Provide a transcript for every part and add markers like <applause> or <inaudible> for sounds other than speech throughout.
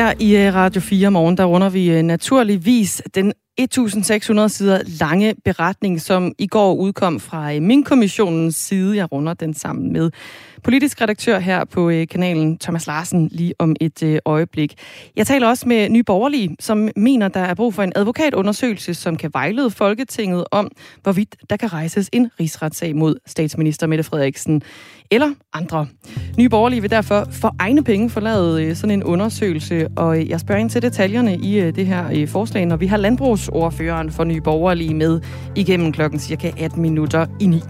Her i øh, Radio 4 morgen, der runder vi øh, naturligvis den 1600 sider lange beretning, som i går udkom fra øh, Min-kommissionens side. Jeg runder den sammen med politisk redaktør her på kanalen, Thomas Larsen, lige om et øjeblik. Jeg taler også med Nye Borgerlige, som mener, der er brug for en advokatundersøgelse, som kan vejlede Folketinget om, hvorvidt der kan rejses en rigsretssag mod statsminister Mette Frederiksen eller andre. Nye Borgerlige vil derfor for egne penge forlade øh, sådan en undersøgelse, og øh, jeg spørger ind til detaljerne i øh, det her forslag, når vi har landbrugsordføreren for Nye Borgerlige med igennem klokken cirka 18 minutter i 9.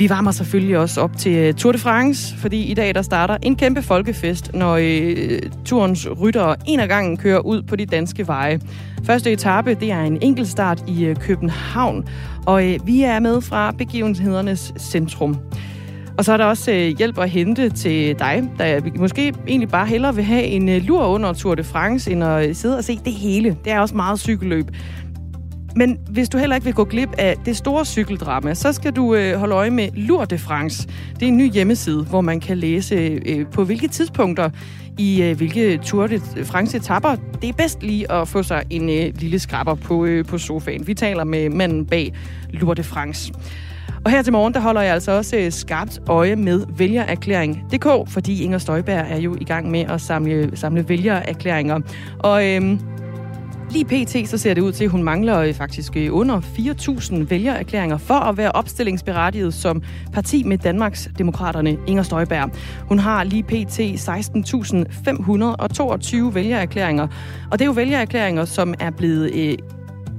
Vi varmer selvfølgelig også op til Tour de France, fordi i dag der starter en kæmpe folkefest, når øh, turens ryttere en af gangen kører ud på de danske veje. Første etape, det er en enkeltstart i øh, København, og øh, vi er med fra begivenhedernes centrum. Og så er der også øh, hjælp at hente til dig, der måske egentlig bare hellere vil have en øh, lur under Tour de France, end at øh, sidde og se det hele. Det er også meget cykelløb. Men hvis du heller ikke vil gå glip af det store cykeldrama, så skal du øh, holde øje med Lur de France. Det er en ny hjemmeside, hvor man kan læse øh, på hvilke tidspunkter i øh, hvilke Tour de France etapper det er bedst lige at få sig en øh, lille skrabber på, øh, på sofaen. Vi taler med manden bag Lur de France. Og her til morgen, der holder jeg altså også skarpt øje med vælgererklæring.dk, fordi Inger Støjberg er jo i gang med at samle, samle vælgererklæringer. Og øhm, Lige pt. så ser det ud til, at hun mangler øh, faktisk øh, under 4.000 vælgererklæringer for at være opstillingsberettiget som parti med Danmarks Demokraterne Inger Støjberg. Hun har lige pt. 16.522 vælgererklæringer, og det er jo vælgererklæringer, som er blevet øh,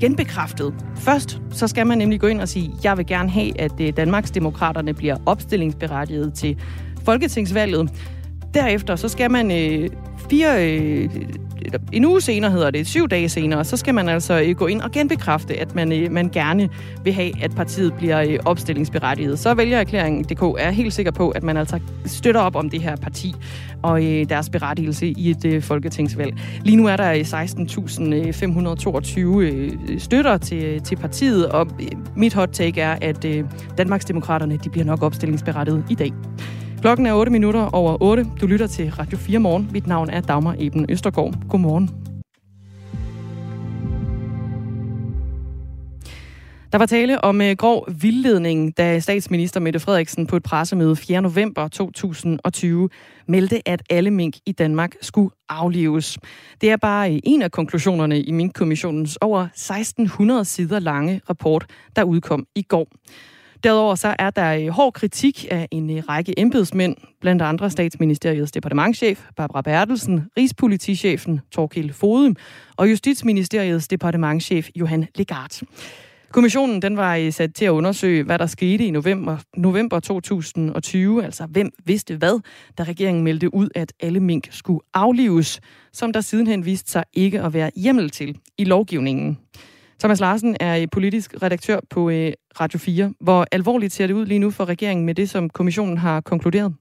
genbekræftet. Først så skal man nemlig gå ind og sige, jeg vil gerne have, at øh, Danmarks Demokraterne bliver opstillingsberettiget til Folketingsvalget. Derefter så skal man øh, fire øh, en uge senere hedder det, syv dage senere, så skal man altså øh, gå ind og genbekræfte, at man, øh, man gerne vil have, at partiet bliver øh, opstillingsberettiget. Så vælgererklæring.dk er helt sikker på, at man altså støtter op om det her parti og deres berettigelse i et folketingsvalg. Lige nu er der 16.522 støtter til, til partiet, og mit hot take er, at Danmarksdemokraterne de bliver nok opstillingsberettiget i dag. Klokken er 8 minutter over 8. Du lytter til Radio 4 Morgen. Mit navn er Dagmar Eben Østergaard. Godmorgen. Der var tale om øh, grov vildledning, da statsminister Mette Frederiksen på et pressemøde 4. november 2020 meldte, at alle mink i Danmark skulle aflives. Det er bare øh, en af konklusionerne i Mink-kommissionens over 1600 sider lange rapport, der udkom i går. Derudover så er der øh, hård kritik af en øh, række embedsmænd, blandt andre statsministeriets departementchef Barbara Bertelsen, rigspolitichefen Torkild Fodem og Justitsministeriets departementchef Johan Legard. Kommissionen den var øh, sat til at undersøge, hvad der skete i november, november 2020, altså hvem vidste hvad, da regeringen meldte ud, at alle mink skulle aflives, som der sidenhen viste sig ikke at være hjemmel til i lovgivningen. Thomas Larsen er politisk redaktør på øh, Radio 4. Hvor alvorligt ser det ud lige nu for regeringen med det, som kommissionen har konkluderet?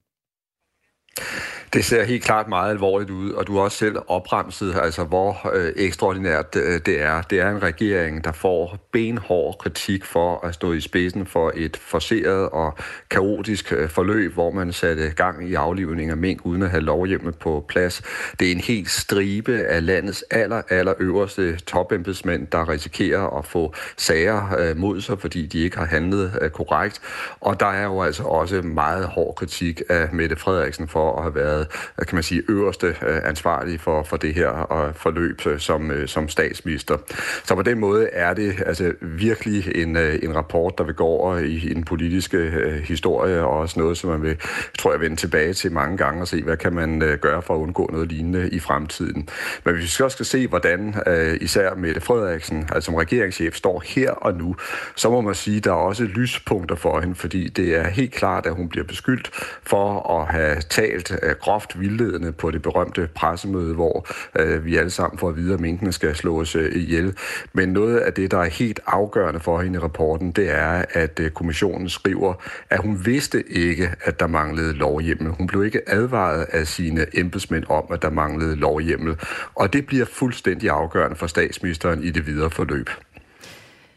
Det ser helt klart meget alvorligt ud, og du har også selv opremset, altså hvor øh, ekstraordinært øh, det er. Det er en regering, der får benhård kritik for at stå i spidsen for et forceret og kaotisk øh, forløb, hvor man satte gang i aflivning af mink uden at have lovhjemmet på plads. Det er en helt stribe af landets aller, aller øverste topembedsmænd, der risikerer at få sager øh, mod sig, fordi de ikke har handlet øh, korrekt. Og der er jo altså også meget hård kritik af Mette Frederiksen for at have været været, øh, kan man sige, øverste øh, ansvarlige for, for det her øh, forløb som, som statsminister. Så på den måde er det altså virkelig en, en rapport, der vil gå over i, den politiske historie, og også noget, som man vil, tror jeg, vende tilbage til mange gange og se, hvad kan man gøre for at undgå noget lignende i fremtiden. Men hvis vi skal også skal se, hvordan især Mette Frederiksen, altså som regeringschef, står her og nu, så må man sige, at der er også lyspunkter for hende, fordi det er helt klart, at hun bliver beskyldt for at have talt groft vildledende på det berømte pressemøde, hvor øh, vi alle sammen får at vide, at minkene skal slås øh, ihjel. Men noget af det, der er helt afgørende for hende i rapporten, det er, at øh, kommissionen skriver, at hun vidste ikke, at der manglede lovhjemmel. Hun blev ikke advaret af sine embedsmænd om, at der manglede lovhjemmel. Og det bliver fuldstændig afgørende for statsministeren i det videre forløb.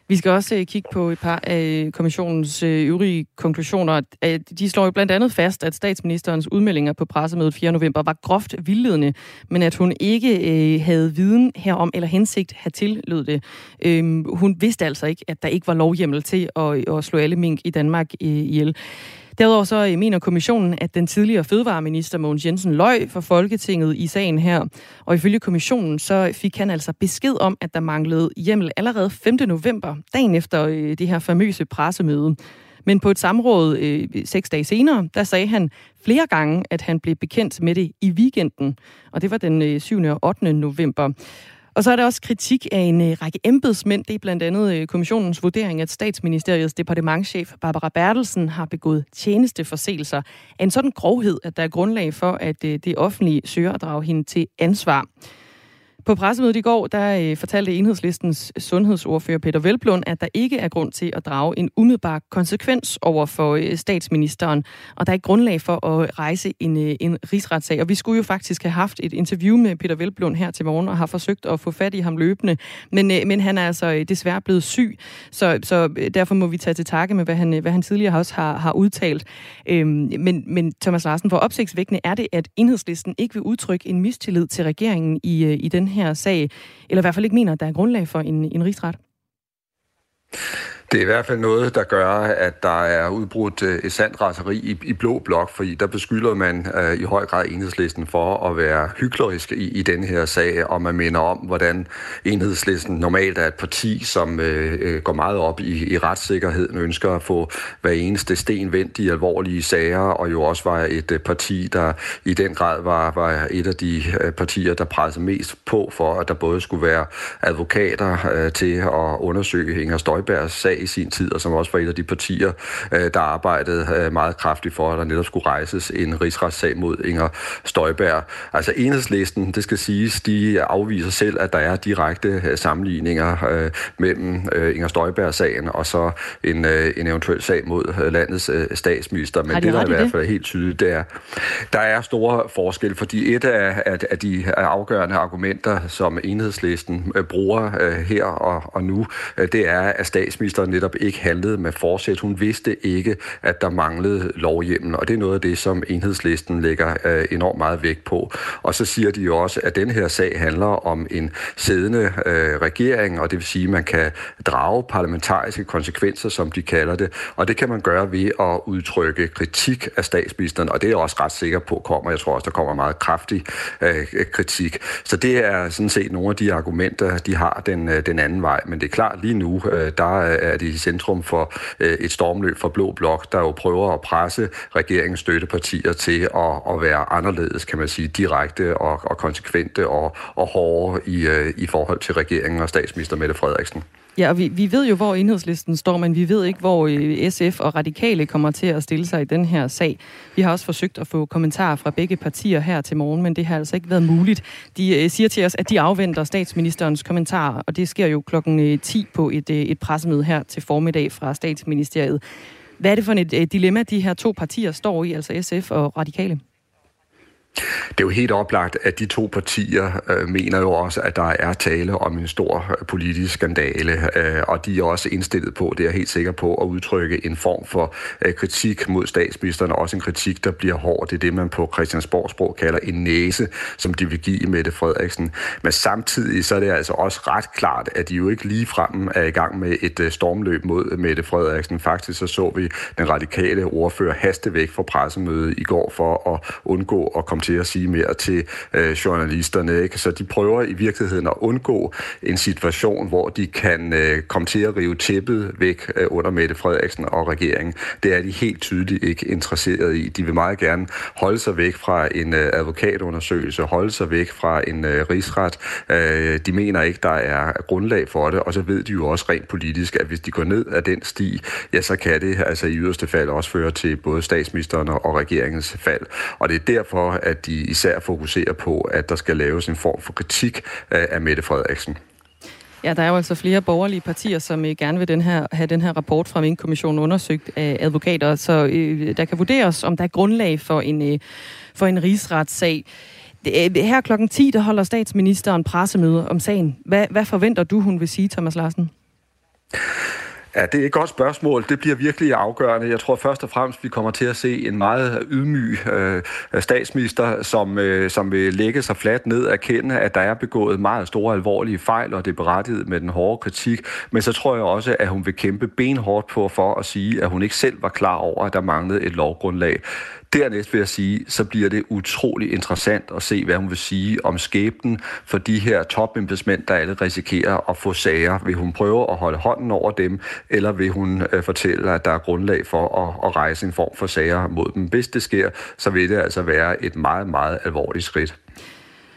Vi skal også øh, kigge på et par af øh, kommissionens øh, øvrige konklusioner. De slår jo blandt andet fast, at statsministerens udmeldinger på pressemødet 4. november var groft vildledende, men at hun ikke havde viden herom eller hensigt til lød det. Øhm, hun vidste altså ikke, at der ikke var lovhjemmel til at, at slå alle mink i Danmark ihjel. Derudover så øh, mener kommissionen, at den tidligere fødevareminister Mogens Jensen løj for Folketinget i sagen her. Og ifølge kommissionen så fik han altså besked om, at der manglede hjemmel allerede 5. november, dagen efter øh, det her famøse pressemøde. Men på et samråd øh, seks dage senere, der sagde han flere gange, at han blev bekendt med det i weekenden. Og det var den øh, 7. og 8. november. Og så er der også kritik af en øh, række embedsmænd. Det er blandt andet øh, kommissionens vurdering, at statsministeriets departementschef Barbara Bertelsen har begået tjenesteforseelser af en sådan grovhed, at der er grundlag for, at øh, det offentlige søger at drage hende til ansvar. På pressemødet i går, der øh, fortalte enhedslistens sundhedsordfører Peter Velblund, at der ikke er grund til at drage en umiddelbar konsekvens over for øh, statsministeren, og der er ikke grundlag for at rejse en, øh, en rigsretssag. Og vi skulle jo faktisk have haft et interview med Peter Velblund her til morgen, og har forsøgt at få fat i ham løbende, men, øh, men han er altså øh, desværre blevet syg, så, så øh, derfor må vi tage til takke med, hvad han, øh, hvad han tidligere også har, har udtalt. Øhm, men, men Thomas Larsen, hvor opsigtsvækkende er det, at enhedslisten ikke vil udtrykke en mistillid til regeringen i, i den her sag, eller i hvert fald ikke mener, at der er grundlag for en, en rigsret? Det er i hvert fald noget, der gør, at der er udbrudt øh, et sandt raseri i, i blå blok, fordi der beskylder man øh, i høj grad enhedslisten for at være hyklerisk i, i den her sag, og man minder om, hvordan enhedslisten normalt er et parti, som øh, øh går meget op i, i retssikkerheden, ønsker at få hver eneste sten vendt i alvorlige sager, og jo også var et øh, parti, der i den grad var, var et af de partier, der pressede mest på for, at der både skulle være advokater øh, til at undersøge Inger Støjbergs sag i sin tid, og som også var et af de partier, øh, der arbejdede øh, meget kraftigt for, at der netop skulle rejses en rigsretssag mod Inger Støjberg. Altså enhedslisten, det skal siges, de afviser selv, at der er direkte øh, sammenligninger mellem Inger Støjberg-sagen og så en, en eventuel sag mod landets statsminister. Men det, der i hvert fald er helt tydeligt, det er, der er store forskel, fordi et af, af de afgørende argumenter, som enhedslisten bruger her og, og nu, det er, at så netop ikke handlede med forsæt. Hun vidste ikke, at der manglede lovhjemmen, og det er noget af det, som enhedslisten lægger øh, enormt meget vægt på. Og så siger de jo også, at den her sag handler om en siddende øh, regering, og det vil sige, at man kan drage parlamentariske konsekvenser, som de kalder det, og det kan man gøre ved at udtrykke kritik af statsministeren, og det er jeg også ret sikker på kommer. Jeg tror også, der kommer meget kraftig øh, kritik. Så det er sådan set nogle af de argumenter, de har den, øh, den anden vej. Men det er klart, lige nu, øh, der øh, er det i centrum for øh, et stormløb fra Blå Blok, der jo prøver at presse regeringens støttepartier til at, at være anderledes, kan man sige, direkte og, og konsekvente og, og hårde i, øh, i forhold til regeringen og statsminister Mette Frederiksen. Ja, og vi, vi ved jo, hvor enhedslisten står, men vi ved ikke, hvor øh, SF og Radikale kommer til at stille sig i den her sag. Vi har også forsøgt at få kommentarer fra begge partier her til morgen, men det har altså ikke været muligt. De øh, siger til os, at de afventer statsministerens kommentarer, og det sker jo klokken øh, 10 på et, et pressemøde her til formiddag fra statsministeriet. Hvad er det for et dilemma, de her to partier står i, altså SF og Radikale? Det er jo helt oplagt, at de to partier øh, mener jo også, at der er tale om en stor øh, politisk skandale, øh, og de er også indstillet på, det er jeg helt sikker på, at udtrykke en form for øh, kritik mod statsministeren, og også en kritik, der bliver hård. Det er det, man på Christiansborgsprog kalder en næse, som de vil give Mette Frederiksen. Men samtidig så er det altså også ret klart, at de jo ikke lige frem er i gang med et øh, stormløb mod Mette Frederiksen. Faktisk så så vi den radikale ordfører haste væk fra pressemødet i går for at undgå at komme til at sige mere til øh, journalisterne. Ikke? Så de prøver i virkeligheden at undgå en situation, hvor de kan øh, komme til at rive tæppet væk øh, under Mette Frederiksen og regeringen. Det er de helt tydeligt ikke interesseret i. De vil meget gerne holde sig væk fra en øh, advokatundersøgelse, holde sig væk fra en øh, rigsret. Øh, de mener ikke, der er grundlag for det, og så ved de jo også rent politisk, at hvis de går ned ad den sti, ja, så kan det altså i yderste fald også føre til både statsministeren og regeringens fald. Og det er derfor, at de især fokuserer på, at der skal laves en form for kritik af Mette Frederiksen. Ja, der er jo altså flere borgerlige partier, som øh, gerne vil den her, have den her rapport fra min kommission undersøgt af advokater, så øh, der kan vurderes, om der er grundlag for en, øh, for en rigsretssag. Øh, her klokken 10, der holder statsministeren pressemøde om sagen. Hvad, hvad forventer du, hun vil sige, Thomas Larsen? Ja, det er et godt spørgsmål. Det bliver virkelig afgørende. Jeg tror først og fremmest, vi kommer til at se en meget ydmyg øh, statsminister, som, øh, som vil lægge sig fladt ned og erkende, at der er begået meget store alvorlige fejl, og det er berettiget med den hårde kritik. Men så tror jeg også, at hun vil kæmpe benhårdt på for at sige, at hun ikke selv var klar over, at der manglede et lovgrundlag. Dernæst vil jeg sige, så bliver det utrolig interessant at se, hvad hun vil sige om skæbnen for de her topembedsmænd, der alle risikerer at få sager. Vil hun prøve at holde hånden over dem, eller vil hun øh, fortælle, at der er grundlag for at, at rejse en form for sager mod dem? Hvis det sker, så vil det altså være et meget, meget alvorligt skridt.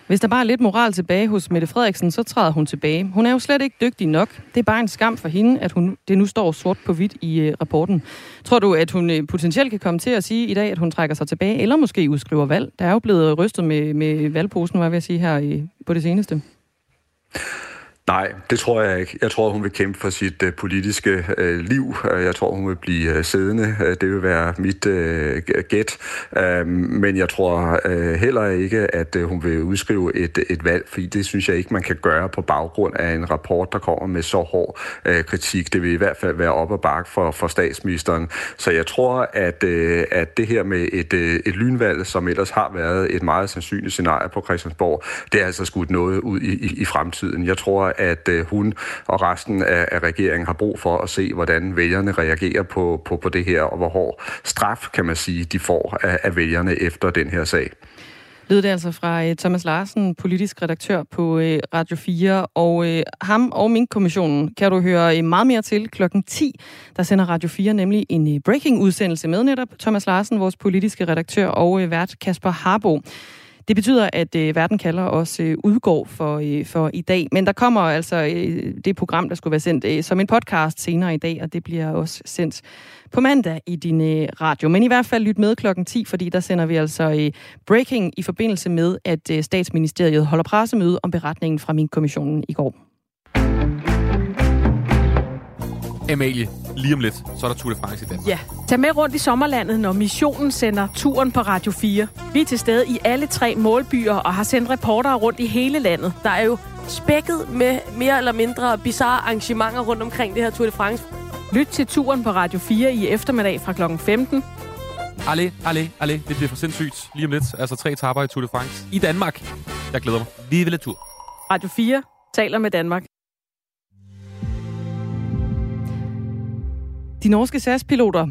Hvis der bare er lidt moral tilbage hos Mette Frederiksen, så træder hun tilbage. Hun er jo slet ikke dygtig nok. Det er bare en skam for hende, at hun, det nu står sort på hvidt i uh, rapporten. Tror du, at hun øh, potentielt kan komme til at sige i dag, at hun trækker sig tilbage, eller måske udskriver valg? Der er jo blevet rystet med, med valgposen, hvad vil jeg sige, her i, på det seneste. Nej, det tror jeg ikke. Jeg tror, hun vil kæmpe for sit øh, politiske øh, liv. Øh, jeg tror, hun vil blive øh, siddende. Øh, det vil være mit øh, gæt. Uh, men jeg tror øh, heller ikke, at øh, hun vil udskrive et, et valg, fordi det synes jeg ikke, man kan gøre på baggrund af en rapport, der kommer med så hård øh, kritik. Det vil i hvert fald være op og bakke for, for statsministeren. Så jeg tror, at, øh, at det her med et, øh, et lynvalg, som ellers har været et meget sandsynligt scenarie på Christiansborg, det er altså skudt noget ud i, i, i fremtiden. Jeg tror, at øh, hun og resten af, af regeringen har brug for at se, hvordan vælgerne reagerer på, på, på det her, og hvor hård straf, kan man sige, de får af, af vælgerne efter den her sag. Lød det altså fra uh, Thomas Larsen, politisk redaktør på uh, Radio 4. Og uh, ham og min kommissionen kan du høre uh, meget mere til klokken 10. Der sender Radio 4 nemlig en uh, breaking-udsendelse med netop Thomas Larsen, vores politiske redaktør, og uh, vært Kasper Harbo. Det betyder, at øh, Verden kalder også øh, udgår for, øh, for i dag. Men der kommer altså øh, det program, der skulle være sendt øh, som en podcast senere i dag, og det bliver også sendt på mandag i din øh, radio. Men i hvert fald lyt med klokken 10, fordi der sender vi altså øh, breaking i forbindelse med, at øh, statsministeriet holder pressemøde om beretningen fra min kommissionen i går. Amalie, lige om lidt, så er der Tour de France i Danmark. Ja, tag med rundt i sommerlandet, når missionen sender turen på Radio 4. Vi er til stede i alle tre målbyer og har sendt reportere rundt i hele landet. Der er jo spækket med mere eller mindre bizarre arrangementer rundt omkring det her Tour de France. Lyt til turen på Radio 4 i eftermiddag fra kl. 15. Allé, allé, allé. Det bliver for sindssygt lige om lidt. Altså tre etaper i Tour de France i Danmark. Jeg glæder mig. Vive la Tour. Radio 4 taler med Danmark. De norske SAS-piloter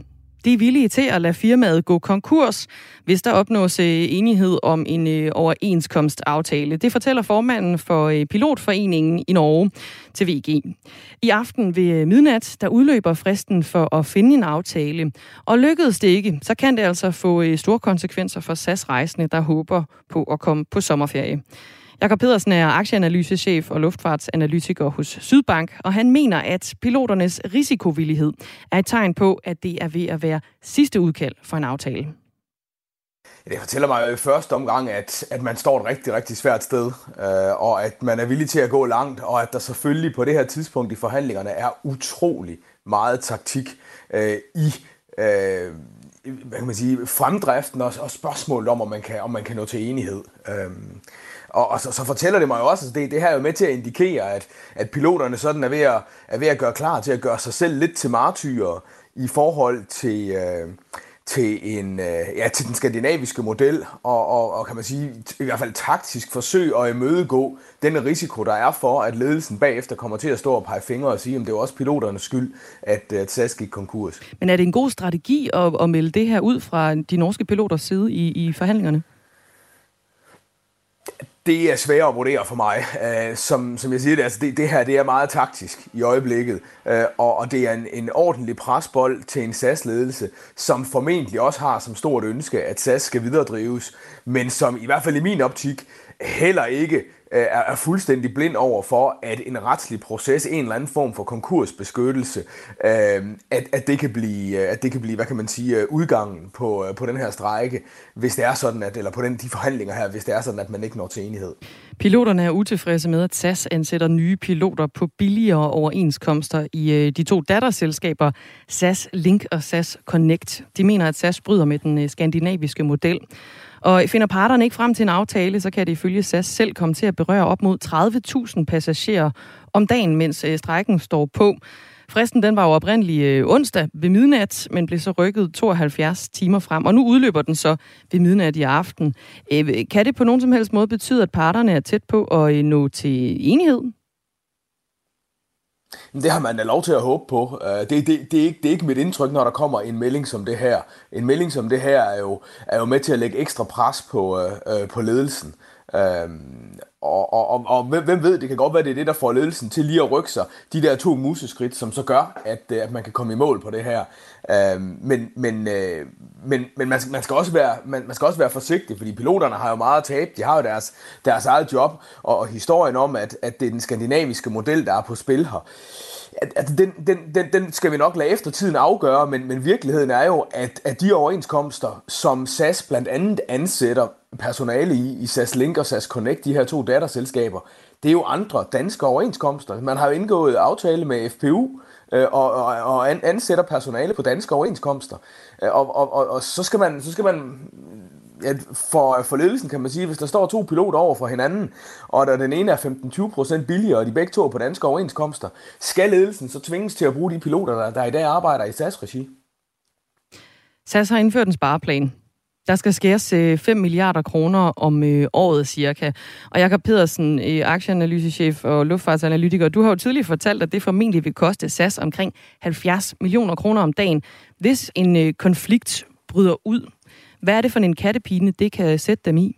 de er villige til at lade firmaet gå konkurs, hvis der opnås øh, enighed om en øh, overenskomstaftale. Det fortæller formanden for øh, Pilotforeningen i Norge til VG. I aften ved midnat, der udløber fristen for at finde en aftale. Og lykkedes det ikke, så kan det altså få store konsekvenser for SAS-rejsende, der håber på at komme på sommerferie. Jakob Pedersen er aktieanalysechef og luftfartsanalytiker hos Sydbank, og han mener, at piloternes risikovillighed er et tegn på, at det er ved at være sidste udkald for en aftale. Det fortæller mig jo i første omgang, at, at man står et rigtig, rigtig svært sted, øh, og at man er villig til at gå langt, og at der selvfølgelig på det her tidspunkt i forhandlingerne er utrolig meget taktik øh, i øh, hvad kan man sige, fremdriften og, og spørgsmålet om, om man kan, om man kan nå til enighed. Øhm, og, og så, så fortæller det mig jo også, at det, det her er jo med til at indikere, at, at piloterne sådan er ved, at, er ved at gøre klar til at gøre sig selv lidt til martyrer i forhold til, øh, til, en, øh, ja, til den skandinaviske model, og, og, og kan man sige, i hvert fald taktisk forsøg at imødegå den risiko, der er for, at ledelsen bagefter kommer til at stå og pege fingre og sige, at det er også piloternes skyld, at, øh, at SAS gik konkurs. Men er det en god strategi at, at melde det her ud fra de norske piloters side i, i forhandlingerne? Det er svært at vurdere for mig. Uh, som, som jeg siger det, altså det, det her det er meget taktisk i øjeblikket, uh, og, og det er en, en ordentlig presbold til en SAS-ledelse, som formentlig også har som stort ønske, at SAS skal videredrives, men som i hvert fald i min optik heller ikke øh, er, er fuldstændig blind over for, at en retslig proces, en eller anden form for konkursbeskyttelse, øh, at, at, det kan blive, øh, at det kan blive, hvad kan man sige, øh, udgangen på, på den her strejke, hvis det er sådan, at, eller på den, de forhandlinger her, hvis det er sådan, at man ikke når til enighed. Piloterne er utilfredse med, at SAS ansætter nye piloter på billigere overenskomster i de to datterselskaber SAS Link og SAS Connect. De mener, at SAS bryder med den skandinaviske model. Og finder parterne ikke frem til en aftale, så kan det ifølge SAS selv komme til at berøre op mod 30.000 passagerer om dagen, mens øh, strækken står på. Fristen den var jo oprindelig øh, onsdag ved midnat, men blev så rykket 72 timer frem, og nu udløber den så ved midnat i aften. Øh, kan det på nogen som helst måde betyde, at parterne er tæt på at nå til enighed? Det har man da lov til at håbe på. Øh, det, det, det, er ikke, det er ikke mit indtryk, når der kommer en melding som det her. En melding som det her er jo, er jo med til at lægge ekstra pres på, øh, øh på ledelsen. Øhm, og, og, og, og hvem ved, det kan godt være, det er det, der får ledelsen til lige at rykke sig. De der to museskridt, som så gør, at, øh, at man kan komme i mål på det her. Øhm, men men, øh, men, men man, man, skal også være, man, man skal også være forsigtig, fordi piloterne har jo meget at tabe. De har jo deres, deres eget job, og, og historien om, at, at det er den skandinaviske model, der er på spil her Øh, at den, den, den, den skal vi nok lade efter tiden afgøre, men, men virkeligheden er jo, at, at de overenskomster, som SAS blandt andet ansætter personale i, i SAS Link og SAS Connect, de her to datterselskaber, det er jo andre danske overenskomster. Man har jo indgået aftale med FPU, øh, og, og, og ansætter personale på danske overenskomster. Øh, og, og, og, og så, skal man, så skal man ja, for, for ledelsen kan man sige, hvis der står to piloter over for hinanden, og der den ene er 15-20% billigere, og de begge to er på danske overenskomster, skal ledelsen så tvinges til at bruge de piloter, der, der i dag arbejder i SAS-regi? SAS har indført en spareplan. Der skal skæres øh, 5 milliarder kroner om øh, året cirka. Og Jakob Pedersen, øh, aktieanalysechef og luftfartsanalytiker, du har jo tidligere fortalt, at det formentlig vil koste SAS omkring 70 millioner kroner om dagen, hvis en øh, konflikt bryder ud. Hvad er det for en kattepine, det kan sætte dem i?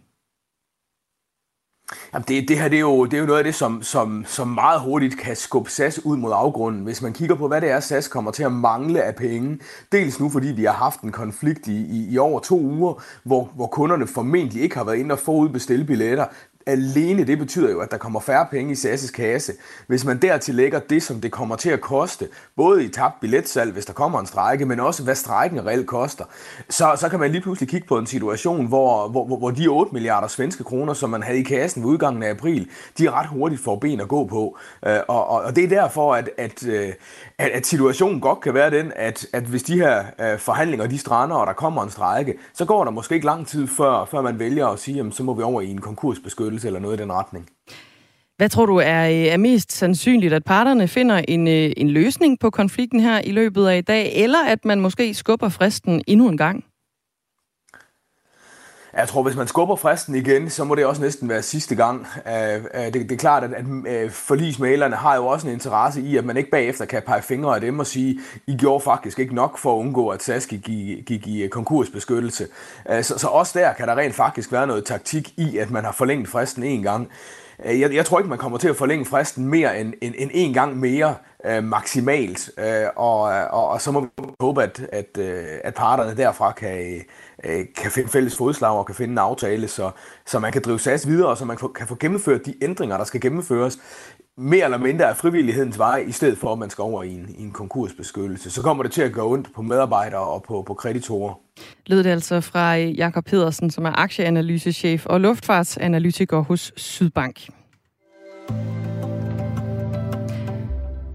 Jamen det, det her det er, jo, det er jo noget af det, som, som, som meget hurtigt kan skubbe SAS ud mod afgrunden. Hvis man kigger på, hvad det er, SAS kommer til at mangle af penge. Dels nu, fordi vi har haft en konflikt i, i, i over to uger, hvor, hvor kunderne formentlig ikke har været inde og forudbestille billetter alene det betyder jo, at der kommer færre penge i SAS' kasse. Hvis man dertil lægger det, som det kommer til at koste, både i tabt billetsalg, hvis der kommer en strejke, men også hvad strejken reelt koster, så, så kan man lige pludselig kigge på en situation, hvor, hvor, hvor de 8 milliarder svenske kroner, som man havde i kassen ved udgangen af april, de er ret hurtigt får ben at gå på. Øh, og, og, og det er derfor, at, at, øh, at, at situationen godt kan være den, at, at hvis de her øh, forhandlinger de strander, og der kommer en strejke, så går der måske ikke lang tid før, før man vælger at sige, jamen, så må vi over i en konkursbeskyttelse eller noget i den retning. Hvad tror du er, øh, er mest sandsynligt, at parterne finder en, øh, en løsning på konflikten her i løbet af i dag, eller at man måske skubber fristen endnu en gang? Jeg tror, hvis man skubber fristen igen, så må det også næsten være sidste gang. Øh, øh, det, det er klart, at, at øh, forlismalerne har jo også en interesse i, at man ikke bagefter kan pege fingre af dem og sige, I gjorde faktisk ikke nok for at undgå, at SAS gik i, gik i konkursbeskyttelse. Så, så også der kan der rent faktisk være noget taktik i, at man har forlænget fristen en gang. Jeg, jeg tror ikke, man kommer til at forlænge fristen mere end en, en, en gang mere øh, maksimalt, øh, og, og, og så må vi håbe, at, at, øh, at parterne derfra kan, øh, kan finde fælles fodslag og kan finde en aftale, så, så man kan drive SAS videre, og så man kan få gennemført de ændringer, der skal gennemføres, mere eller mindre af frivillighedens vej, i stedet for, at man skal over i en, i en konkursbeskyttelse. Så kommer det til at gå ondt på medarbejdere og på, på kreditorer. Lød det altså fra Jakob Pedersen, som er aktieanalysechef og luftfartsanalytiker hos Sydbank.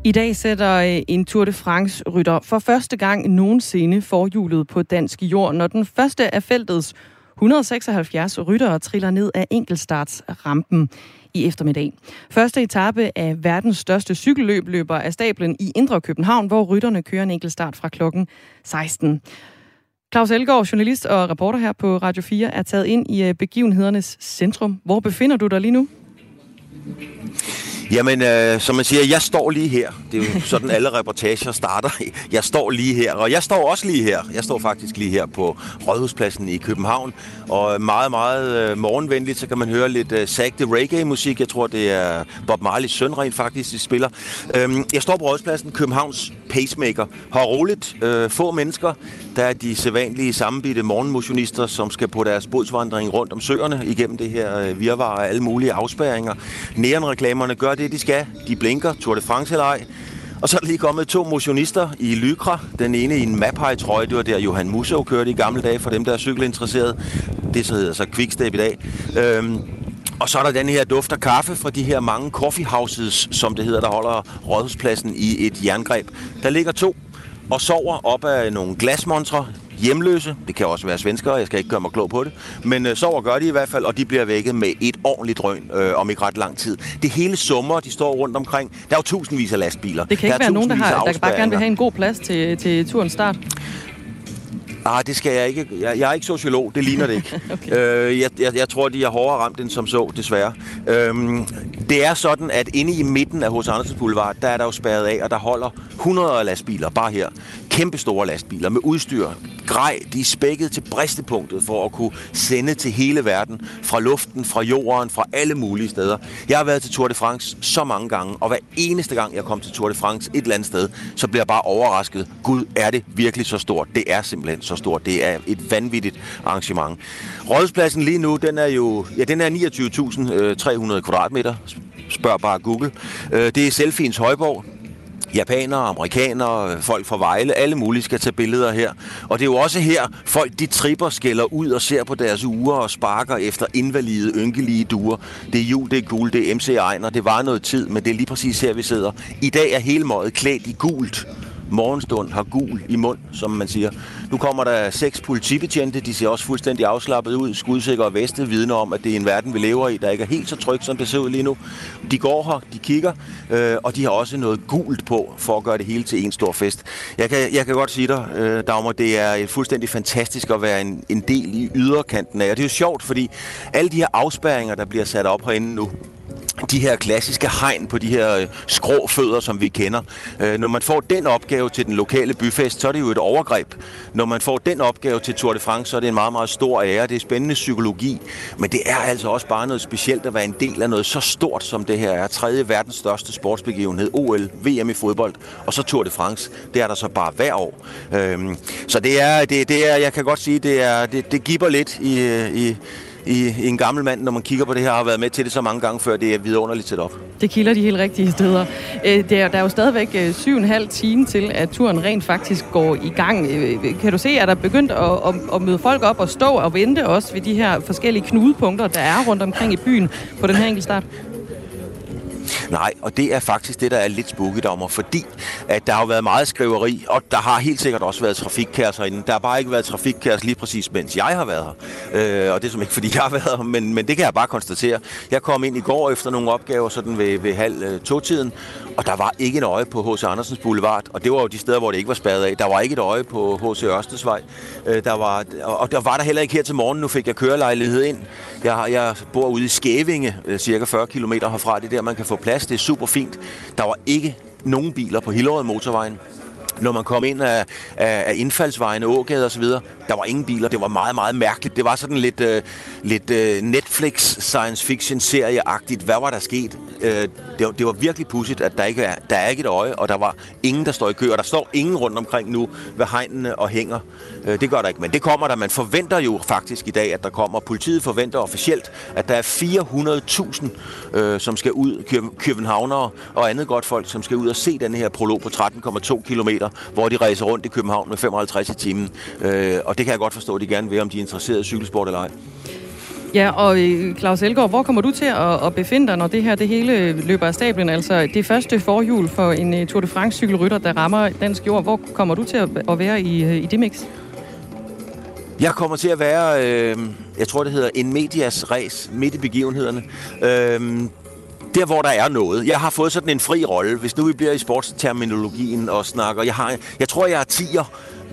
I dag sætter øh, en Tour de France-rytter for første gang nogensinde forhjulet på dansk jord, når den første af feltets 176 ryttere triller ned af enkeltstartsrampen i eftermiddag. Første etape af verdens største cykelløb løber af stablen i Indre København, hvor rytterne kører en enkeltstart fra klokken 16. Claus Elgaard, journalist og reporter her på Radio 4, er taget ind i øh, begivenhedernes centrum. Hvor befinder du dig lige nu? Jamen, øh, som man siger, jeg står lige her. Det er jo <laughs> sådan, alle reportager starter. <laughs> Jeg står lige her, og jeg står også lige her. Jeg står faktisk lige her på Rådhuspladsen i København. Og meget, meget øh, morgenvenligt, så kan man høre lidt øh, sagte reggae-musik. Jeg tror, det er Bob Marleys søn rent faktisk, de spiller. Øhm, jeg står på Rådhuspladsen, Københavns pacemaker. Har roligt, øh, få mennesker. Der er de sædvanlige sammenbitte morgenmotionister, som skal på deres bådsvandring rundt om søerne igennem det her øh, virvar af alle mulige afspærringer. Neonreklamerne gør det, de skal. De blinker, Tour de France eller ej. Og så er der lige kommet to motionister i Lykra. Den ene i en Mapai-trøje, det var der Johan Musso kørte i gamle dage for dem, der er cykelinteresserede. Det så hedder så Quickstep i dag. Øhm, og så er der den her duft af kaffe fra de her mange coffee houses, som det hedder, der holder rådhuspladsen i et jerngreb. Der ligger to og sover op af nogle glasmontre hjemløse. Det kan også være svenskere, jeg skal ikke gøre mig klog på det. Men øh, sover gør de i hvert fald, og de bliver vækket med et ordentligt drøn øh, om ikke ret lang tid. Det hele summer, de står rundt omkring. Der er jo tusindvis af lastbiler. Det kan ikke der være nogen, der, har, der bare gerne vil have en god plads til, til turens start. Ah, det skal jeg ikke. Jeg, jeg er ikke sociolog, det ligner det ikke. <laughs> okay. øh, jeg, jeg, jeg tror, de er hårdere ramt end som så, desværre. Øhm, det er sådan, at inde i midten af H.C. Andersens Boulevard, der er der jo spærret af, og der holder 100 af lastbiler, bare her. Kæmpe store lastbiler med udstyr. Grej, de er spækket til bristepunktet for at kunne sende til hele verden. Fra luften, fra jorden, fra alle mulige steder. Jeg har været til Tour de France så mange gange, og hver eneste gang, jeg kom til Tour de France et eller andet sted, så bliver jeg bare overrasket. Gud, er det virkelig så stort? Det er simpelthen så stort. Det er et vanvittigt arrangement. Rådhuspladsen lige nu, den er jo ja, den er 29.300 øh, kvadratmeter. Spørg bare Google. Øh, det er Selfiens højborg. Japanere, amerikanere, folk fra Vejle, alle mulige skal tage billeder her. Og det er jo også her, folk de tripper, skælder ud og ser på deres uger og sparker efter invalide, ynkelige duer. Det er jul, det er gul, det er MC Ejner, det var noget tid, men det er lige præcis her, vi sidder. I dag er hele mådet klædt i gult. Morgenstund har gul i mund, som man siger. Nu kommer der seks politibetjente. De ser også fuldstændig afslappet ud. Skudsikre veste vidner om, at det er en verden, vi lever i, der ikke er helt så tryg, som det ser ud lige nu. De går her, de kigger, øh, og de har også noget gult på, for at gøre det hele til en stor fest. Jeg kan, jeg kan godt sige dig, øh, Dagmar, det er et fuldstændig fantastisk at være en, en del i yderkanten af. Og det er jo sjovt, fordi alle de her afspærringer, der bliver sat op herinde nu, de her klassiske hegn på de her øh, skrå fødder, som vi kender. Øh, når man får den opgave til den lokale byfest, så er det jo et overgreb. Når man får den opgave til Tour de France, så er det en meget, meget stor ære. Det er spændende psykologi, men det er altså også bare noget specielt at være en del af noget så stort, som det her er. Tredje verdens største sportsbegivenhed, OL, VM i fodbold, og så Tour de France. Det er der så bare hver år. Øhm, så det er, det, det er, jeg kan godt sige, det, er, det, det giver lidt i, øh, i i, i en gammel mand, når man kigger på det her, har været med til det så mange gange før, det er vidunderligt set op. Det kilder de helt rigtige steder. Øh, det Der, der er jo stadigvæk øh, syv og en halv time til, at turen rent faktisk går i gang. Øh, øh, kan du se, at der er begyndt at, at, at møde folk op og stå og vente også ved de her forskellige knudepunkter, der er rundt omkring i byen på den her enkeltstart? Nej, og det er faktisk det, der er lidt spooket om, fordi at der har været meget skriveri, og der har helt sikkert også været trafikkaos herinde. Der har bare ikke været trafikkaos lige præcis, mens jeg har været her. Øh, og det er som ikke, fordi jeg har været her, men, men det kan jeg bare konstatere. Jeg kom ind i går efter nogle opgaver, sådan ved, ved halv øh, to-tiden, og der var ikke en øje på H.C. Andersens Boulevard, og det var jo de steder, hvor det ikke var spærret af. Der var ikke et øje på H.C. Ørstesvej, øh, der var, og der var der heller ikke her til morgen. Nu fik jeg kørelejlighed ind. Jeg, har- jeg bor ude i Skævinge, øh, cirka 40 km herfra. Det er der, man kan få plads. Det er super fint. Der var ikke nogen biler på Hillerød motorvejen når man kom ind af, af, af indfaldsvejene, Ågade og så videre, der var ingen biler. Det var meget, meget mærkeligt. Det var sådan lidt, øh, lidt øh, Netflix science fiction serieagtigt. Hvad var der sket? Øh, det, det var virkelig pudsigt, at der ikke er, der er ikke et øje, og der var ingen, der står i kø, og der står ingen rundt omkring nu ved hegnene og hænger. Øh, det gør der ikke, men det kommer der. Man forventer jo faktisk i dag, at der kommer. Politiet forventer officielt, at der er 400.000, øh, som skal ud, københavnere og andet godt folk, som skal ud og se den her prolog på 13,2 km, hvor de rejser rundt i København med 55 i timen. Øh, og det kan jeg godt forstå, at de gerne vil, om de er interesseret i cykelsport eller ej. Ja, og øh, Claus Elgaard, hvor kommer du til at, at befinde dig, når det her det hele løber af stablen? Altså det første forhjul for en uh, Tour de France cykelrytter, der rammer dansk jord. Hvor kommer du til at, at være i, øh, i det mix? Jeg kommer til at være, øh, jeg tror det hedder en medias race, midt i begivenhederne. Øh, der, hvor der er noget. Jeg har fået sådan en fri rolle. Hvis nu vi bliver i sportsterminologien og snakker. Jeg, har, jeg tror, jeg er tiger.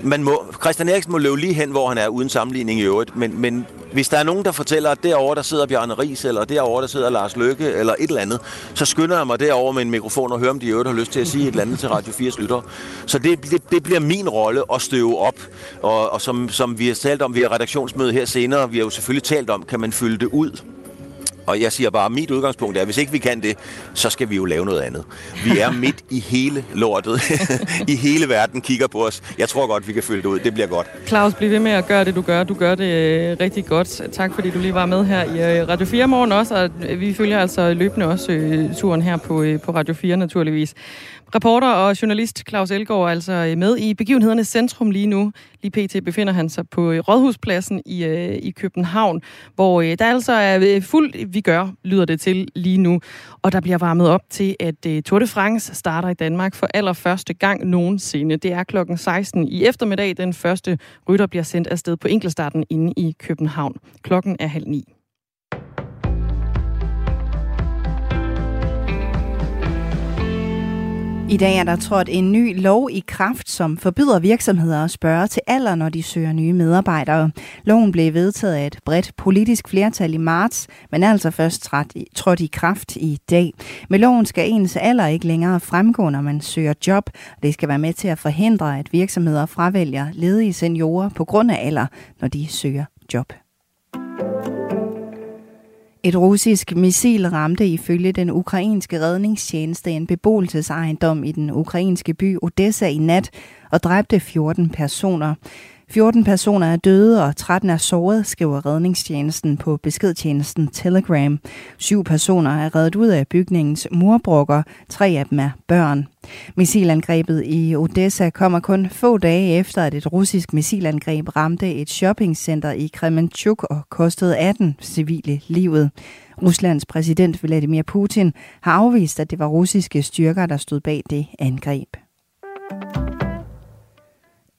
Man må, Christian Eriksen må løbe lige hen, hvor han er, uden sammenligning i øvrigt. Men, men hvis der er nogen, der fortæller, at derovre der sidder Bjarne Ries, eller derovre der sidder Lars Løkke, eller et eller andet, så skynder jeg mig derover med en mikrofon og hører, om de i øvrigt har lyst til at sige et eller andet til Radio 4's lyttere. Så det, det, det bliver min rolle at støve op. Og, og som, som vi har talt om, vi har redaktionsmøde her senere, vi har jo selvfølgelig talt om, kan man fylde det ud? Og jeg siger bare, at mit udgangspunkt er, at hvis ikke vi kan det, så skal vi jo lave noget andet. Vi er midt i hele lortet. <laughs> I hele verden kigger på os. Jeg tror godt, vi kan fylde det ud. Det bliver godt. Claus, bliv ved med at gøre det, du gør. Du gør det øh, rigtig godt. Tak, fordi du lige var med her i øh, Radio 4 morgen også. Og vi følger altså løbende også øh, turen her på, på Radio 4 naturligvis. Reporter og journalist Claus Elgaard er altså øh, med i begivenhedernes centrum lige nu. Lige pt. befinder han sig på øh, Rådhuspladsen i, øh, i København, hvor øh, der altså er øh, fuldt vi gør, lyder det til lige nu. Og der bliver varmet op til, at øh, Tour de France starter i Danmark for allerførste gang nogensinde. Det er klokken 16 i eftermiddag. Den første rytter bliver sendt afsted på enkeltstarten inde i København. Klokken er halv ni. I dag er der trådt en ny lov i kraft, som forbyder virksomheder at spørge til alder, når de søger nye medarbejdere. Loven blev vedtaget af et bredt politisk flertal i marts, men er altså først trådt i kraft i dag. Med loven skal ens alder ikke længere fremgå, når man søger job. Det skal være med til at forhindre, at virksomheder fravælger ledige seniorer på grund af alder, når de søger job. Et russisk missil ramte ifølge den ukrainske redningstjeneste en beboelsesejendom i den ukrainske by Odessa i nat og dræbte 14 personer. 14 personer er døde, og 13 er såret, skriver redningstjenesten på beskedtjenesten Telegram. Syv personer er reddet ud af bygningens murbrokker. Tre af dem er børn. Missilangrebet i Odessa kommer kun få dage efter, at et russisk missilangreb ramte et shoppingcenter i Kremenchuk og kostede 18 civile livet. Ruslands præsident Vladimir Putin har afvist, at det var russiske styrker, der stod bag det angreb.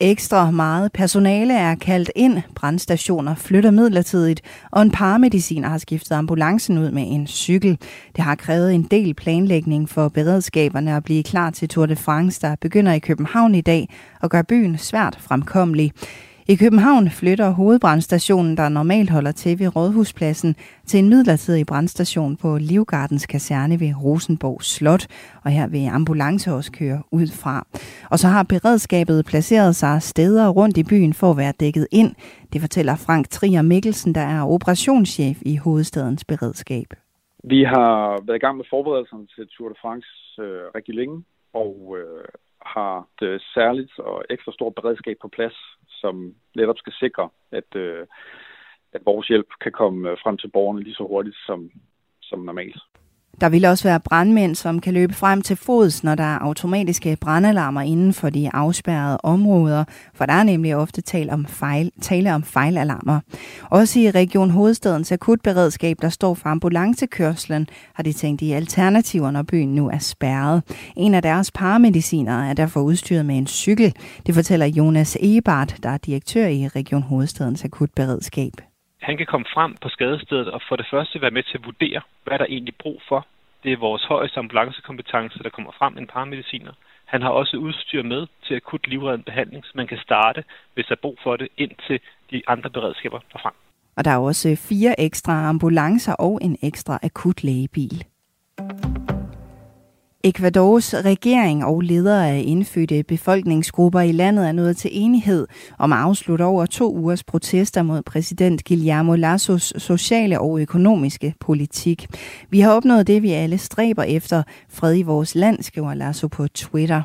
Ekstra meget personale er kaldt ind, brandstationer flytter midlertidigt, og en paramediciner har skiftet ambulancen ud med en cykel. Det har krævet en del planlægning for beredskaberne at blive klar til Tour de France, der begynder i København i dag og gør byen svært fremkommelig. I København flytter hovedbrandstationen, der normalt holder til ved Rådhuspladsen, til en midlertidig brandstation på Livgardens kaserne ved Rosenborg Slot, og her vil ambulance også køre ud fra. Og så har beredskabet placeret sig steder rundt i byen for at være dækket ind. Det fortæller Frank Trier Mikkelsen, der er operationschef i hovedstadens beredskab. Vi har været i gang med forberedelserne til Tour de France øh, rigtig længe, og øh, har det øh, særligt og ekstra stort beredskab på plads som netop skal sikre, at, øh, at vores hjælp kan komme øh, frem til borgerne lige så hurtigt som, som normalt. Der vil også være brandmænd, som kan løbe frem til fods, når der er automatiske brandalarmer inden for de afspærrede områder, for der er nemlig ofte tale om, fejl, tale om fejlalarmer. Også i Region Hovedstadens akutberedskab, der står for ambulancekørslen, har de tænkt i alternativer, når byen nu er spærret. En af deres paramediciner er derfor udstyret med en cykel. Det fortæller Jonas Ebert, der er direktør i Region Hovedstadens akutberedskab. Han kan komme frem på skadestedet og for det første være med til at vurdere, hvad der egentlig er brug for. Det er vores højeste ambulancekompetence, der kommer frem en paramediciner. Han har også udstyr med til akut livreddende behandling, så man kan starte, hvis der er brug for det, indtil de andre beredskaber er frem. Og der er også fire ekstra ambulancer og en ekstra akut lægebil. Ecuadors regering og ledere af indfødte befolkningsgrupper i landet er nået til enighed om at afslutte over to ugers protester mod præsident Guillermo Lassos sociale og økonomiske politik. Vi har opnået det, vi alle stræber efter, fred i vores land, skriver Lasso på Twitter.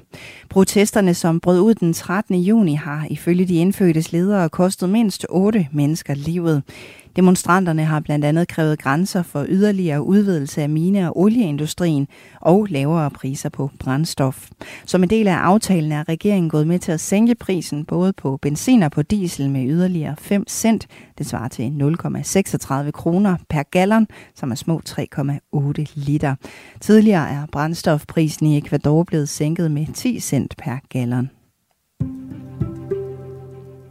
Protesterne, som brød ud den 13. juni, har ifølge de indfødtes ledere kostet mindst otte mennesker livet. Demonstranterne har blandt andet krævet grænser for yderligere udvidelse af mine- og olieindustrien og lavere priser på brændstof. Som en del af aftalen er regeringen gået med til at sænke prisen både på benzin og på diesel med yderligere 5 cent. Det svarer til 0,36 kroner per gallon, som er små 3,8 liter. Tidligere er brændstofprisen i Ecuador blevet sænket med 10 cent per gallon.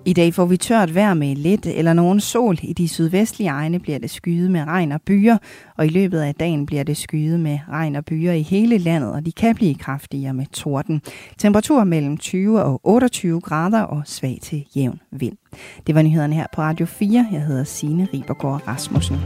I dag får vi tørt vejr med lidt eller nogen sol. I de sydvestlige egne bliver det skyet med regn og byer, og i løbet af dagen bliver det skyet med regn og byer i hele landet, og de kan blive kraftigere med torden. Temperatur mellem 20 og 28 grader og svag til jævn vind. Det var nyhederne her på Radio 4. Jeg hedder Signe Ribergaard Rasmussen.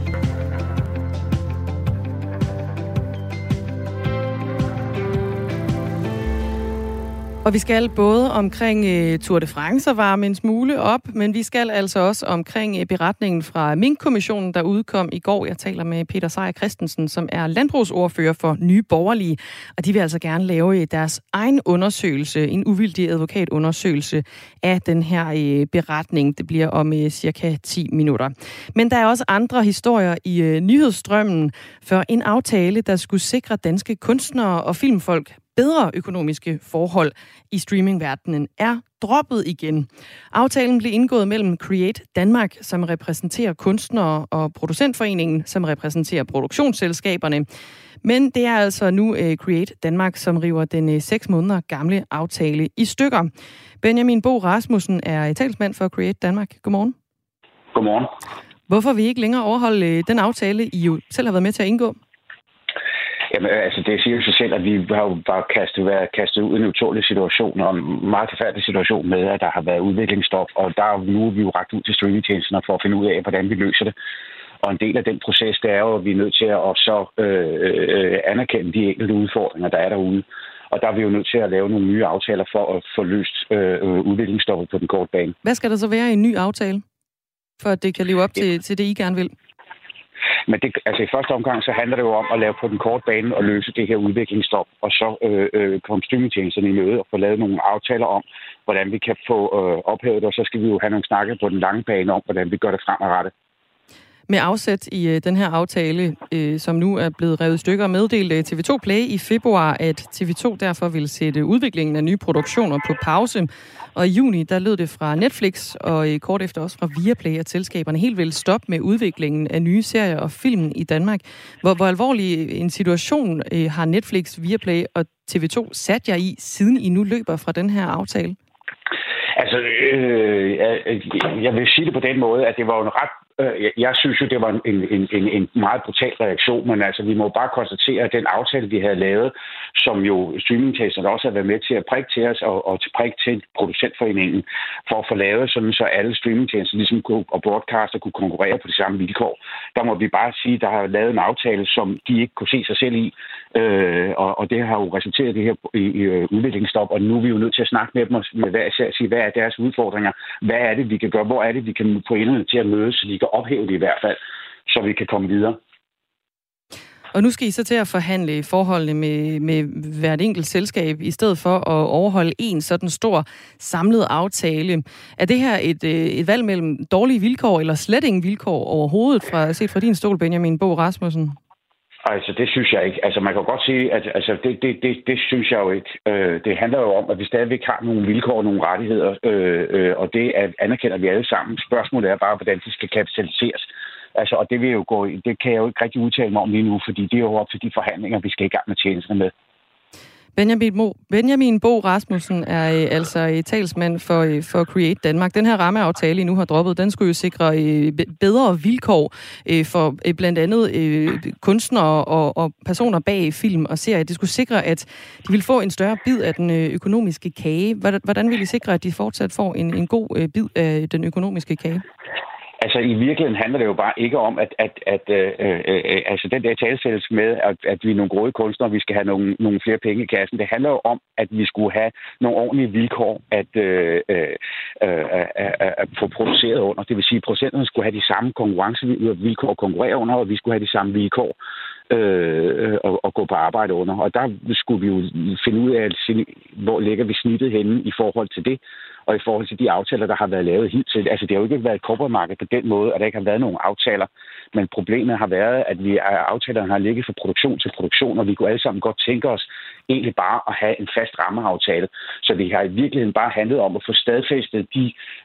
Og vi skal både omkring uh, Tour de France og varme en smule op, men vi skal altså også omkring uh, beretningen fra Mink-kommissionen, der udkom i går. Jeg taler med Peter Seier Christensen, som er landbrugsordfører for Nye Borgerlige, og de vil altså gerne lave uh, deres egen undersøgelse, en uvildig advokatundersøgelse af den her uh, beretning. Det bliver om uh, cirka 10 minutter. Men der er også andre historier i uh, nyhedsstrømmen for en aftale, der skulle sikre danske kunstnere og filmfolk bedre økonomiske forhold i streamingverdenen er droppet igen. Aftalen blev indgået mellem Create Danmark, som repræsenterer kunstnere, og Producentforeningen, som repræsenterer produktionsselskaberne. Men det er altså nu uh, Create Danmark, som river den uh, seks måneder gamle aftale i stykker. Benjamin Bo Rasmussen er talsmand for Create Danmark. Godmorgen. Godmorgen. Hvorfor vil I ikke længere overholde uh, den aftale, I jo selv har været med til at indgå? Jamen, altså, det siger jo sig selv, at vi har jo bare kastet, været kastet ud i en utrolig situation, og en meget forfærdelig situation med, at der har været udviklingsstop, og der er nu er vi jo ragt ud til streamingtjenesterne for at finde ud af, hvordan vi løser det. Og en del af den proces, det er jo, at vi er nødt til at så øh, øh, anerkende de enkelte udfordringer, der er derude. Og der er vi jo nødt til at lave nogle nye aftaler for at få løst øh, udviklingsstoppet på den korte bane. Hvad skal der så være i en ny aftale, for at det kan leve op til, til det, I gerne vil? Men det, altså i første omgang, så handler det jo om at lave på den korte bane og løse det her udviklingsstop, og så øh, øh, komme streamingtjenesterne i møde og få lavet nogle aftaler om, hvordan vi kan få øh, ophævet det, og så skal vi jo have nogle snakke på den lange bane om, hvordan vi gør det fremadrettet. Med afsæt i øh, den her aftale, øh, som nu er blevet revet stykker, meddelte øh, TV2 Play i februar, at TV2 derfor vil sætte udviklingen af nye produktioner på pause. Og i juni, der lød det fra Netflix, og øh, kort efter også fra Viaplay, at selskaberne helt vil stoppe med udviklingen af nye serier og film i Danmark. Hvor, hvor alvorlig øh, en situation øh, har Netflix, Viaplay og TV2 sat jer i, siden I nu løber fra den her aftale? Altså, øh, jeg vil sige det på den måde, at det var en ret Øh, jeg, jeg synes jo, det var en, en, en, en meget brutal reaktion, men altså, vi må bare konstatere, at den aftale, vi havde lavet, som jo streamingtasterne også har været med til at prikke til os og, og til prikke til producentforeningen, for at få lavet sådan, så alle streamingtjenester ligesom kunne, og broadcaster kunne konkurrere på de samme vilkår. Der må vi bare sige, der har lavet en aftale, som de ikke kunne se sig selv i, øh, og, og det har jo resulteret i det her i, i øh, udviklingsstop, og nu er vi jo nødt til at snakke med dem og med hver især sige, hvad er deres udfordringer, hvad er det, vi kan gøre, hvor er det, vi kan få enderne til at mødes, så de kan ophæve det i hvert fald, så vi kan komme videre. Og nu skal I så til at forhandle forholdene med, med hvert enkelt selskab, i stedet for at overholde en sådan stor samlet aftale. Er det her et, øh, et valg mellem dårlige vilkår, eller slet ingen vilkår overhovedet, fra, set fra din stol, Benjamin Bo Rasmussen? Altså, det synes jeg ikke. Altså, man kan godt sige, at altså, det, det, det, det synes jeg jo ikke. Øh, det handler jo om, at vi stadigvæk har nogle vilkår og nogle rettigheder, øh, øh, og det at anerkender vi alle sammen. Spørgsmålet er bare, hvordan de skal kapitaliseres. Altså, og det, vil jo gå, det kan jeg jo ikke rigtig udtale mig om lige nu, fordi det er jo op til de forhandlinger, vi skal i gang med tjenesterne med. Benjamin, Bo, Benjamin Bo Rasmussen er øh, altså øh, talsmand for, øh, for Create Danmark. Den her rammeaftale, I nu har droppet, den skulle jo sikre øh, bedre vilkår øh, for øh, blandt andet øh, kunstnere og, og personer bag film og serier. Det skulle sikre, at de vil få en større bid af den øh, økonomiske kage. Hvordan, hvordan vil I sikre, at de fortsat får en, en god øh, bid af den økonomiske kage? Altså i virkeligheden handler det jo bare ikke om, at, at, at øh, øh, øh, altså den der talsættelse med, at, at vi er nogle gode kunstnere, vi skal have nogle, nogle flere penge i kassen. Det handler jo om, at vi skulle have nogle ordentlige vilkår at, øh, øh, øh, at, at få produceret under. Det vil sige, at producenterne skulle have de samme konkurrencevilkår at konkurrere under, og vi skulle have de samme vilkår øh, at, at gå på arbejde under. Og der skulle vi jo finde ud af, hvor ligger vi snittet henne i forhold til det og i forhold til de aftaler, der har været lavet hidtil. Altså, det har jo ikke været et corporate på den måde, at der ikke har været nogen aftaler. Men problemet har været, at vi, aftalerne har ligget fra produktion til produktion, og vi kunne alle sammen godt tænke os egentlig bare at have en fast rammeaftale. Så det har i virkeligheden bare handlet om at få stadfæstet de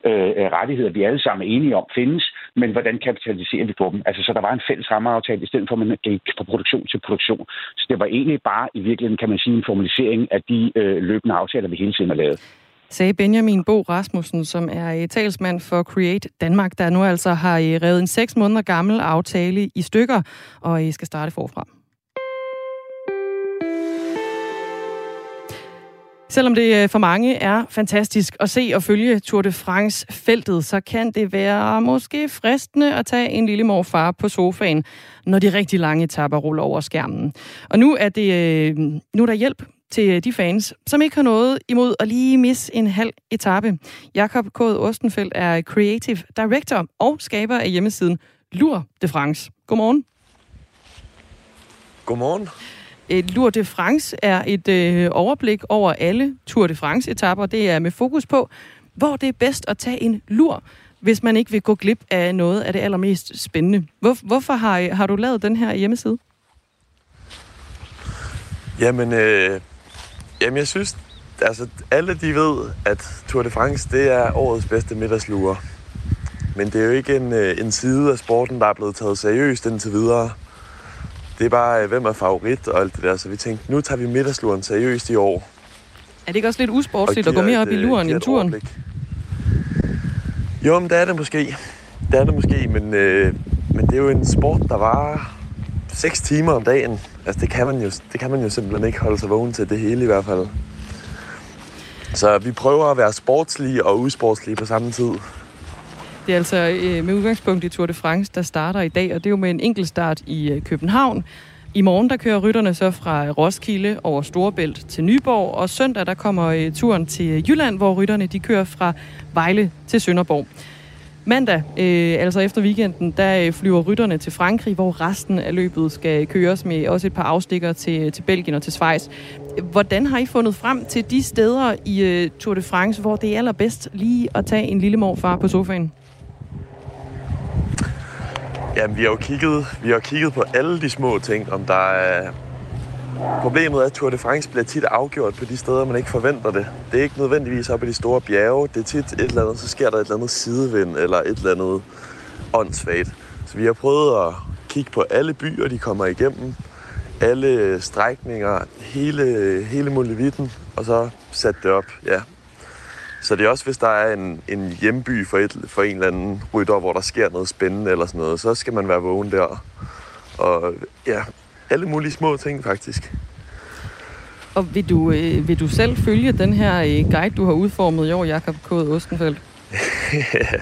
øh, øh, rettigheder, vi alle sammen er enige om findes, men hvordan kapitaliserer vi på dem? Altså, så der var en fælles rammeaftale, i stedet for at man gik fra produktion til produktion. Så det var egentlig bare i virkeligheden, kan man sige, en formalisering af de øh, løbende aftaler, vi hele tiden har lavet sagde Benjamin Bo Rasmussen, som er øh, talsmand for Create Danmark, der nu altså har øh, revet en seks måneder gammel aftale i stykker, og I skal starte forfra. Selvom det øh, for mange er fantastisk at se og følge Tour de France-feltet, så kan det være måske fristende at tage en lille morfar på sofaen, når de rigtig lange etapper ruller over skærmen. Og nu er, det, øh, nu er der hjælp til øh, de fans, som ikke har noget imod at lige misse en halv etape. Jakob K. Ostenfeldt er Creative Director og skaber af hjemmesiden Lur de France. Godmorgen. Godmorgen. Øh, lur de France er et øh, overblik over alle Tour de France-etapper. Det er med fokus på, hvor det er bedst at tage en lur, hvis man ikke vil gå glip af noget af det allermest spændende. Hvor, hvorfor har, har du lavet den her hjemmeside? Jamen, øh, Jamen, jeg synes, altså alle de ved, at Tour de France, det er årets bedste middagslure. Men det er jo ikke en, øh, en side af sporten, der er blevet taget seriøst indtil videre. Det er bare, øh, hvem er favorit og alt det der. Så vi tænkte, nu tager vi middagsluren seriøst i år. Er det ikke også lidt usportsligt at gå mere op i øh, luren end turen? Overblik. Jo, men det er det måske. Det er det måske, men, øh, men det er jo en sport, der var 6 timer om dagen. Altså, det kan, man jo, det kan man jo simpelthen ikke holde sig vågen til det hele i hvert fald. Så vi prøver at være sportslige og usportslige på samme tid. Det er altså øh, med udgangspunkt i Tour de France, der starter i dag, og det er jo med en enkelt start i øh, København. I morgen der kører rytterne så fra Roskilde over Storebælt til Nyborg, og søndag der kommer øh, turen til øh, Jylland, hvor rytterne de kører fra Vejle til Sønderborg. Mandag, øh, altså efter weekenden, der øh, flyver rytterne til Frankrig, hvor resten af løbet skal køres med også et par afstikker til, til Belgien og til Schweiz. Hvordan har I fundet frem til de steder i øh, Tour de France, hvor det er allerbedst lige at tage en lille morfar på sofaen? Jamen, vi har jo kigget, vi har kigget på alle de små ting, om der er... Problemet er, at Tour de France bliver tit afgjort på de steder, man ikke forventer det. Det er ikke nødvendigvis op i de store bjerge. Det er tit et eller andet, så sker der et eller andet sidevind, eller et eller andet åndssvagt. Så vi har prøvet at kigge på alle byer, de kommer igennem. Alle strækninger, hele, hele Molevitten, og så sætte det op, ja, så det er også, hvis der er en, en hjemby for, et, for en eller anden rytter, hvor der sker noget spændende eller sådan noget, så skal man være vågen der. Og ja, alle mulige små ting faktisk. Og vil du, øh, vil du selv følge den her øh, guide, du har udformet i år, Jakob K. Ostenfeldt?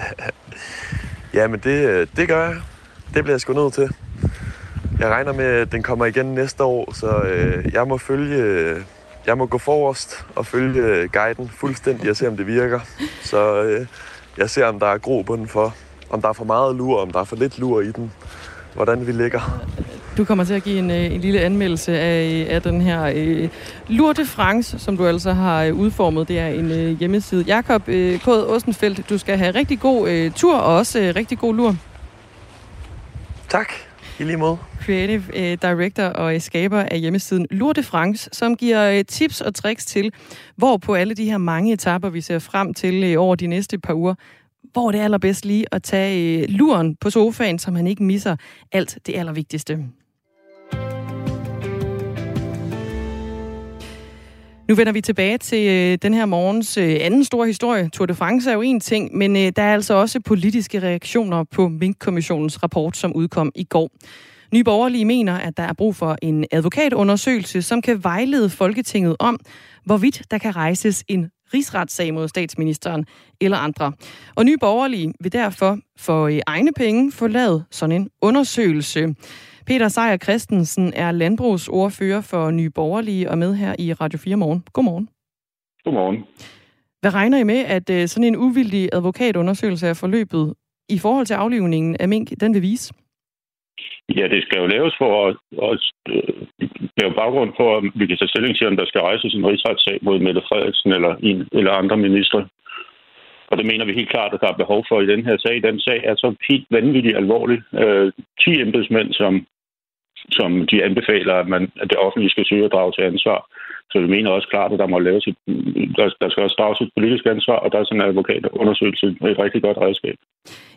<laughs> ja, men det, det gør jeg. Det bliver jeg sgu nødt til. Jeg regner med, at den kommer igen næste år, så øh, jeg må følge jeg må gå forrest og følge guiden fuldstændig og se, om det virker. Så øh, jeg ser, om der er grobund for, om der er for meget lur, om der er for lidt lur i den, hvordan vi ligger. Du kommer til at give en, øh, en lille anmeldelse af, af den her øh, Lur de France, som du altså har øh, udformet. Det er en øh, hjemmeside. Jakob øh, K. Ostenfeldt, du skal have rigtig god øh, tur og også øh, rigtig god lur. Tak. I lige måde. Creative uh, Director og øh, skaber af hjemmesiden Lourde France, som giver uh, tips og tricks til, hvor på alle de her mange etapper, vi ser frem til uh, over de næste par uger, hvor det er allerbedst lige at tage uh, luren på sofaen, så man ikke misser alt det allervigtigste. Nu vender vi tilbage til øh, den her morgens øh, anden store historie. Tour de France er jo en ting, men øh, der er altså også politiske reaktioner på Mink-kommissionens rapport, som udkom i går. Nye Borgerlige mener, at der er brug for en advokatundersøgelse, som kan vejlede Folketinget om, hvorvidt der kan rejses en rigsretssag mod statsministeren eller andre. Og Nye Borgerlige vil derfor for øh, egne penge få lavet sådan en undersøgelse. Peter Sejer Christensen er landbrugsordfører for Nye Borgerlige og med her i Radio 4 Morgen. Godmorgen. Godmorgen. Hvad regner I med, at øh, sådan en uvildig advokatundersøgelse af forløbet i forhold til aflivningen af mink, den vil vise? Ja, det skal jo laves for at, at øh, lave baggrund for, at vi kan tage stilling til, om der skal rejses en rigsretssag mod Mette Frederiksen eller, en, eller andre ministre. Og det mener vi helt klart, at der er behov for i den her sag. Den sag er så helt vanvittigt alvorlig. Øh, 10 embedsmænd, som som de anbefaler, at, man, at det offentlige skal søge at drage til ansvar. Så vi mener også klart, at der må laves et, der, der skal også drages et politisk ansvar, og der er sådan en advokatundersøgelse et rigtig godt redskab.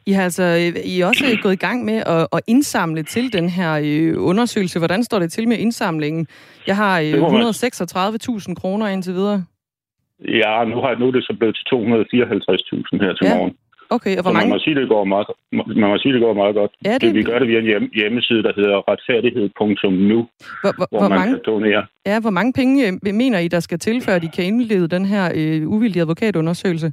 I har altså I er også gået i gang med at, at indsamle til den her øh, undersøgelse. Hvordan står det til med indsamlingen? Jeg har 136.000 kroner indtil videre. Ja, nu, har, nu er det så blevet til 254.000 her til ja. morgen. Okay, og hvor mange? Man må sige, det går meget, man må sige, det går meget godt. Ja, det... Vi gør det via en hjemmeside, der hedder retfærdighed.nu, hvor, hvor, hvor, hvor man mange... kan donere. Ja, hvor mange penge øh, mener I, der skal til, før de kan indlede den her øh, uvildige advokatundersøgelse?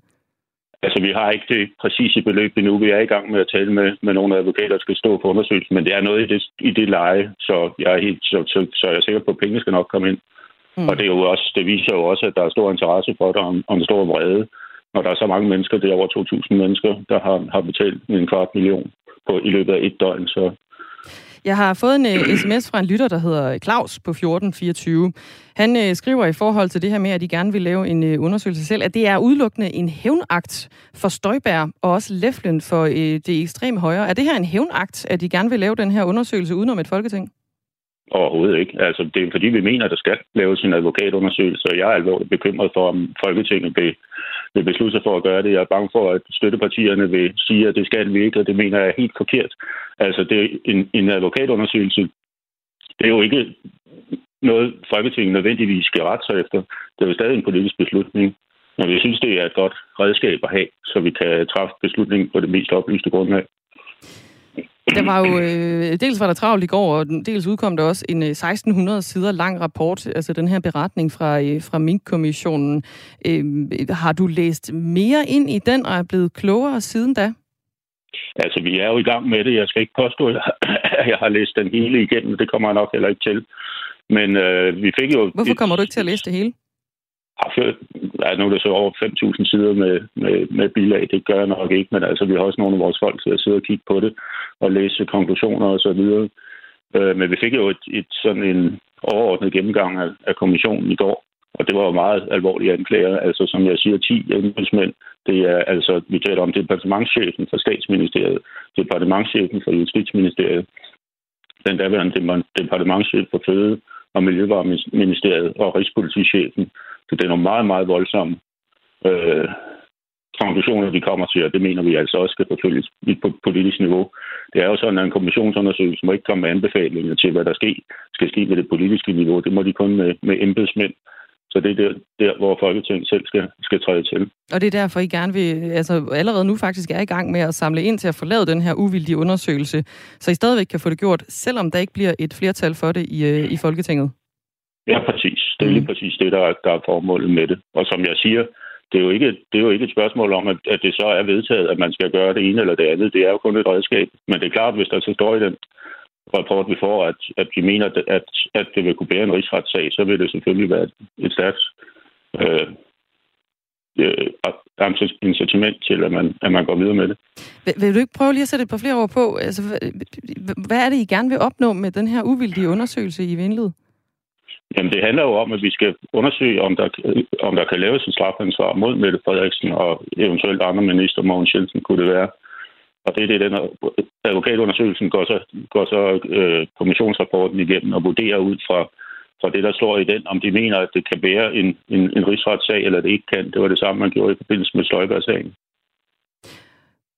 Altså, vi har ikke det præcise beløb endnu. Vi er i gang med at tale med, med nogle advokater, der skal stå på undersøgelsen, men det er noget i det, i det leje, så jeg er helt så, så, så jeg er sikker på, at pengene skal nok komme ind. Mm. Og det, er jo også, det viser jo også, at der er stor interesse for det, om, om stor vrede når der er så mange mennesker, det er over 2.000 mennesker, der har, har betalt en kvart million på, i løbet af et døgn. Så jeg har fået en uh, <clears throat> sms fra en lytter, der hedder Claus på 1424. Han uh, skriver i forhold til det her med, at de gerne vil lave en uh, undersøgelse selv, at det er udelukkende en hævnakt for Støjbær og også Leflen for uh, det ekstreme højre. Er det her en hævnakt, at de gerne vil lave den her undersøgelse udenom et folketing? Overhovedet ikke. Altså, det er fordi, vi mener, at der skal laves en advokatundersøgelse, og jeg er alvorligt bekymret for, om Folketinget vil, vil beslutte sig for at gøre det. Jeg er bange for, at støttepartierne vil sige, at det skal vi ikke, og det mener jeg er helt forkert. Altså, det er en, en advokatundersøgelse, det er jo ikke noget, Folketinget nødvendigvis skal rette sig efter. Det er jo stadig en politisk beslutning. Men vi synes, det er et godt redskab at have, så vi kan træffe beslutningen på det mest oplyste grundlag. Der var jo, øh, dels var der travlt i går, og dels udkom der også en 1600 øh, sider lang rapport, altså den her beretning fra, øh, fra Mink-kommissionen. Øh, har du læst mere ind i den, og er blevet klogere siden da? Altså, vi er jo i gang med det. Jeg skal ikke påstå, at jeg har læst den hele igennem. Det kommer jeg nok heller ikke til. Men øh, vi fik jo... Hvorfor kommer du ikke til at læse det hele? Ja, nu er det så over 5.000 sider med, med, med bilag. Det gør jeg nok ikke, men altså, vi har også nogle af vores folk til at sidde og kigge på det og læse konklusioner og så videre. Øh, men vi fik jo et, et sådan en overordnet gennemgang af, af kommissionen i går, og det var jo meget alvorlige anklager. Altså, som jeg siger, 10 embedsmænd. Det er altså, vi taler om departementchefen for statsministeriet, departementchefen for justitsministeriet, den daværende departementchef for Føde- og Miljøvareministeriet og Rigspolitichefen. Så det er nogle meget, meget voldsomme øh, konklusioner, vi kommer til, og det mener vi altså også skal forfølges på politisk niveau. Det er jo sådan, at en kommissionsundersøgelse må ikke komme med anbefalinger til, hvad der sker, skal ske med det politiske niveau. Det må de kun med, med embedsmænd. Så det er der, der, hvor Folketinget selv skal, skal træde til. Og det er derfor, I gerne vil, altså allerede nu faktisk er i gang med at samle ind til at få lavet den her uvildige undersøgelse, så I stadigvæk kan få det gjort, selvom der ikke bliver et flertal for det i, øh, i Folketinget? Ja, præcis. Det er lige mm. præcis det, der er, der er formålet med det. Og som jeg siger, det er jo ikke, det er jo ikke et spørgsmål om, at, at det så er vedtaget, at man skal gøre det ene eller det andet. Det er jo kun et redskab. Men det er klart, hvis der så står i den rapport, vi får, at, at vi mener, at, at, at det vil kunne bære en rigsretssag, så vil det selvfølgelig være et stærkt øh, øh, incitament til, at man, at man går videre med det. Vil, vil du ikke prøve lige at sætte et par flere år på? Altså, hvad er det, I gerne vil opnå med den her uvildige undersøgelse i Vindled? Jamen, det handler jo om, at vi skal undersøge, om der, øh, om der kan laves en strafansvar mod Mette Frederiksen og eventuelt andre minister, Mogens Jensen kunne det være. Og det er det, den advokatundersøgelsen går så, går så øh, kommissionsrapporten igennem og vurderer ud fra, fra det, der står i den, om de mener, at det kan være en, en, en rigsretssag, eller det ikke kan. Det var det samme, man gjorde i forbindelse med Støjberg-sagen.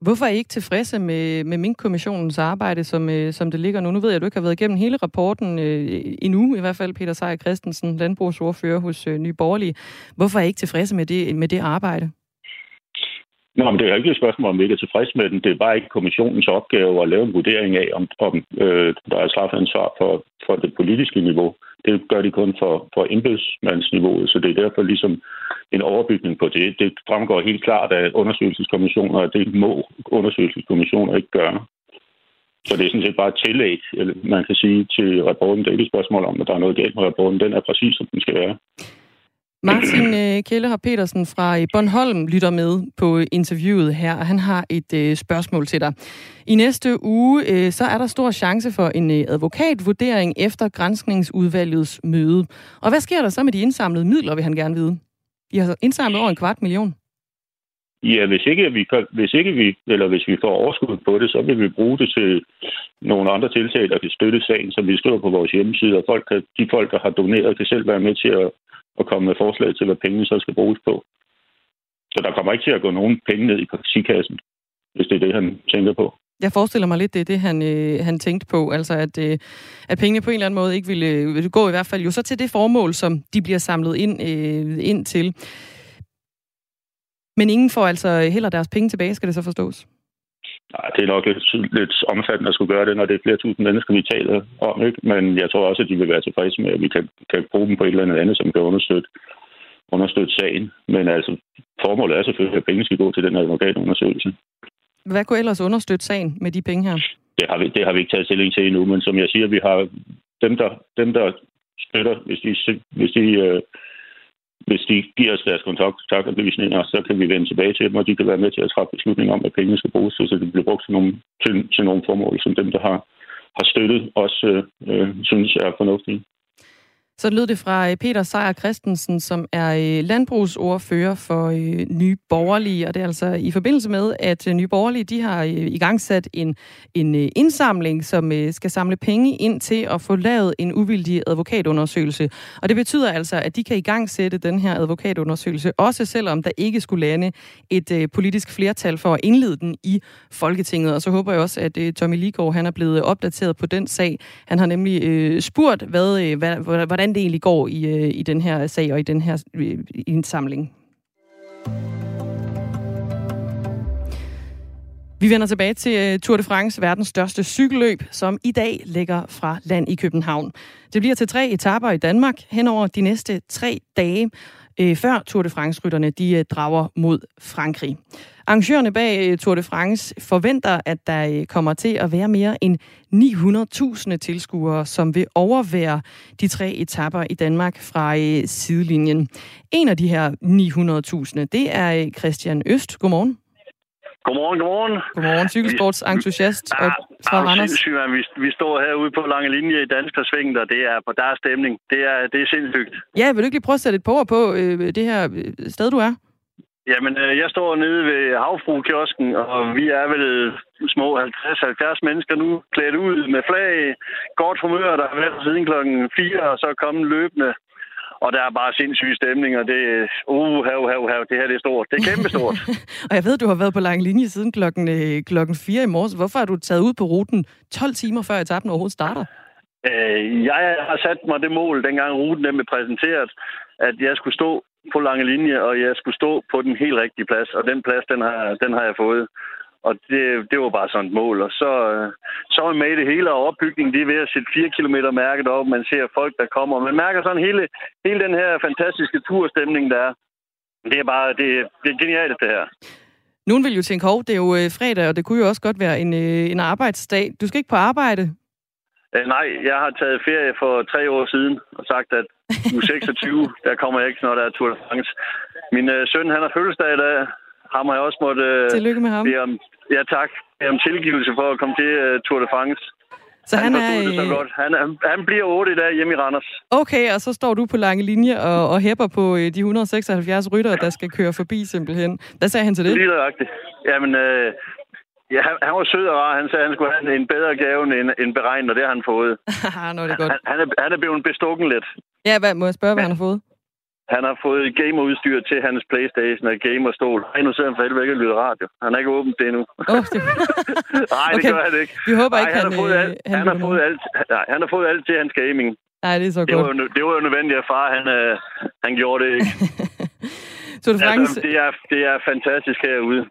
Hvorfor er I ikke tilfredse med, med Mink-kommissionens arbejde, som, øh, som det ligger nu? Nu ved jeg, at du ikke har været igennem hele rapporten øh, endnu, i hvert fald Peter Seier Christensen, landbrugsordfører hos øh, Nye Borgerlige. Hvorfor er I ikke tilfredse med det, med det arbejde? Nå, men det er jo ikke et spørgsmål, om vi ikke er tilfredse med den. Det er bare ikke kommissionens opgave at lave en vurdering af, om, om øh, der er strafansvar for, for det politiske niveau. Det gør de kun for, for embedsmandsniveauet, så det er derfor ligesom en overbygning på det. Det fremgår helt klart af undersøgelseskommissioner, at det må undersøgelseskommissioner ikke gøre. Så det er sådan set bare et tillæg, man kan sige, til rapporten. Det er ikke et spørgsmål om, at der er noget galt med rapporten. Den er præcis, som den skal være. Martin <clears throat> øh, Kjellerup Petersen fra øh, Bornholm lytter med på interviewet her, og han har et øh, spørgsmål til dig. I næste uge, øh, så er der stor chance for en øh, advokatvurdering efter grænsningsudvalgets møde. Og hvad sker der så med de indsamlede midler, vil han gerne vide? I har indsamlet over en kvart million. Ja, hvis ikke vi, hvis ikke vi, eller hvis vi får overskud på det, så vil vi bruge det til nogle andre tiltag, der kan støtte sagen, som vi skriver på vores hjemmeside, og folk kan, de folk, der har doneret, kan selv være med til at, og komme med forslag til, hvad pengene så skal bruges på. Så der kommer ikke til at gå nogen penge ned i partikassen, hvis det er det, han tænker på. Jeg forestiller mig lidt, det er det, han, øh, han tænkte på. Altså, at, øh, at pengene på en eller anden måde ikke ville, øh, ville gå i hvert fald jo så til det formål, som de bliver samlet ind, øh, ind til. Men ingen får altså heller deres penge tilbage, skal det så forstås? Nej, det er nok lidt, lidt omfattende at skulle gøre det, når det er flere tusind mennesker, vi taler om. Ikke? Men jeg tror også, at de vil være tilfredse med, at vi kan, kan bruge dem på et eller andet andet, som kan understøtte, understøtte sagen. Men altså, formålet er selvfølgelig, at penge skal gå til den advokatundersøgelse. Hvad kunne ellers understøtte sagen med de penge her? Det har vi, det har vi ikke taget stilling til endnu, men som jeg siger, vi har dem, der, dem, der støtter, hvis de, hvis de øh, hvis de giver os deres kontaktoplysninger, så kan vi vende tilbage til dem, og de kan være med til at træffe beslutninger om, at pengene skal bruges så det bliver brugt til nogle, til, til nogle formål, som dem, der har, har støttet, også øh, øh synes er fornuftige. Så lød det fra øh, Peter Sejer Christensen, som er øh, landbrugsordfører for øh, Nye Borgerlige, og det er altså i forbindelse med, at Nye Borgerlige de har i gang sat en, en indsamling, som skal samle penge ind til at få lavet en uvildig advokatundersøgelse. Og det betyder altså, at de kan i gang sætte den her advokatundersøgelse, også selvom der ikke skulle lande et politisk flertal for at indlede den i Folketinget. Og så håber jeg også, at Tommy Ligård han er blevet opdateret på den sag. Han har nemlig spurgt, hvad, hvad, hvordan hvordan det egentlig går i, øh, i den her sag og i den her øh, indsamling. Vi vender tilbage til øh, Tour de France, verdens største cykelløb, som i dag ligger fra land i København. Det bliver til tre etaper i Danmark hen over de næste tre dage, Øh, før Tour de France-rytterne de øh, drager mod Frankrig. Arrangørerne bag øh, Tour de France forventer, at der øh, kommer til at være mere end 900.000 tilskuere, som vil overvære de tre etapper i Danmark fra øh, sidelinjen. En af de her 900.000, det er øh, Christian Øst. Godmorgen. Godmorgen, godmorgen. Godmorgen, cykelsportsentusiast ja, fra Randers. Vi, vi står herude på lange linje i Dansk Sving, og det er på deres stemning. Det er, det er sindssygt. Ja, vil du ikke lige prøve at sætte et par på øh, det her sted, du er? Jamen, øh, jeg står nede ved Havfru-kiosken, og vi er vel små 50-70 mennesker nu, klædt ud med flag, godt humør, der har været siden klokken 4, og så kommet løbende. Og der er bare sindssyg stemning, og det er, uh, hav, hav, hav, det her det er stort. Det er kæmpestort. <laughs> og jeg ved, du har været på lang linje siden klokken, øh, klokken 4 i morges. Hvorfor er du taget ud på ruten 12 timer før etappen overhovedet starter? Øh, jeg har sat mig det mål, dengang ruten blev præsenteret, at jeg skulle stå på lange linje, og jeg skulle stå på den helt rigtige plads, og den plads, den har, den har jeg fået. Og det, det var bare sådan et mål. Og så, så er man med i det hele, og opbygningen det er ved at sætte 4 km mærket op. Man ser folk, der kommer. Man mærker sådan hele, hele den her fantastiske turstemning, der er. Det er bare, det, det er genialt, det her. Nogen vil jo tænke, hov, det er jo øh, fredag, og det kunne jo også godt være en, øh, en arbejdsdag. Du skal ikke på arbejde. Øh, nej, jeg har taget ferie for tre år siden og sagt, at u 26, <laughs> der kommer jeg ikke, når der er Tour de France. Min øh, søn, han har fødselsdag i dag. Ham har jeg også måtte... Øh, Tillykke med ham. Om, ja, tak. Bede om tilgivelse for at komme til øh, Tour de France. Så han, han er... Det så godt. Han, han, han bliver 8 i dag hjemme i Randers. Okay, og så står du på lange linje og, og hæpper på øh, de 176 ryttere, der skal køre forbi simpelthen. Hvad sagde han til det? Lige nøjagtigt. Jamen, øh, Ja, han, han var sød og rar. Han sagde, at han skulle have en bedre gave end, end beregnet, og det har han fået. <laughs> Nå, det er godt. Han, han, er, han er blevet bestukken lidt. Ja, hvad, må jeg spørge, hvad ja. han har fået? Han har fået gamerudstyr til hans Playstation og gamerstol. Ej, nu sidder han for helvede ikke og lytter radio. Han har ikke åbent det endnu. Oh, det... <laughs> nej, det okay. gør han ikke. Vi håber ikke, han, han, har fået øh, alt, han, han, har fået alt, nej, han har fået alt til hans gaming. Nej, det er så det godt. Var jo, det var jo nødvendigt, at far han, øh, han gjorde det ikke. <laughs> Så det, altså, det, er, det er fantastisk herude.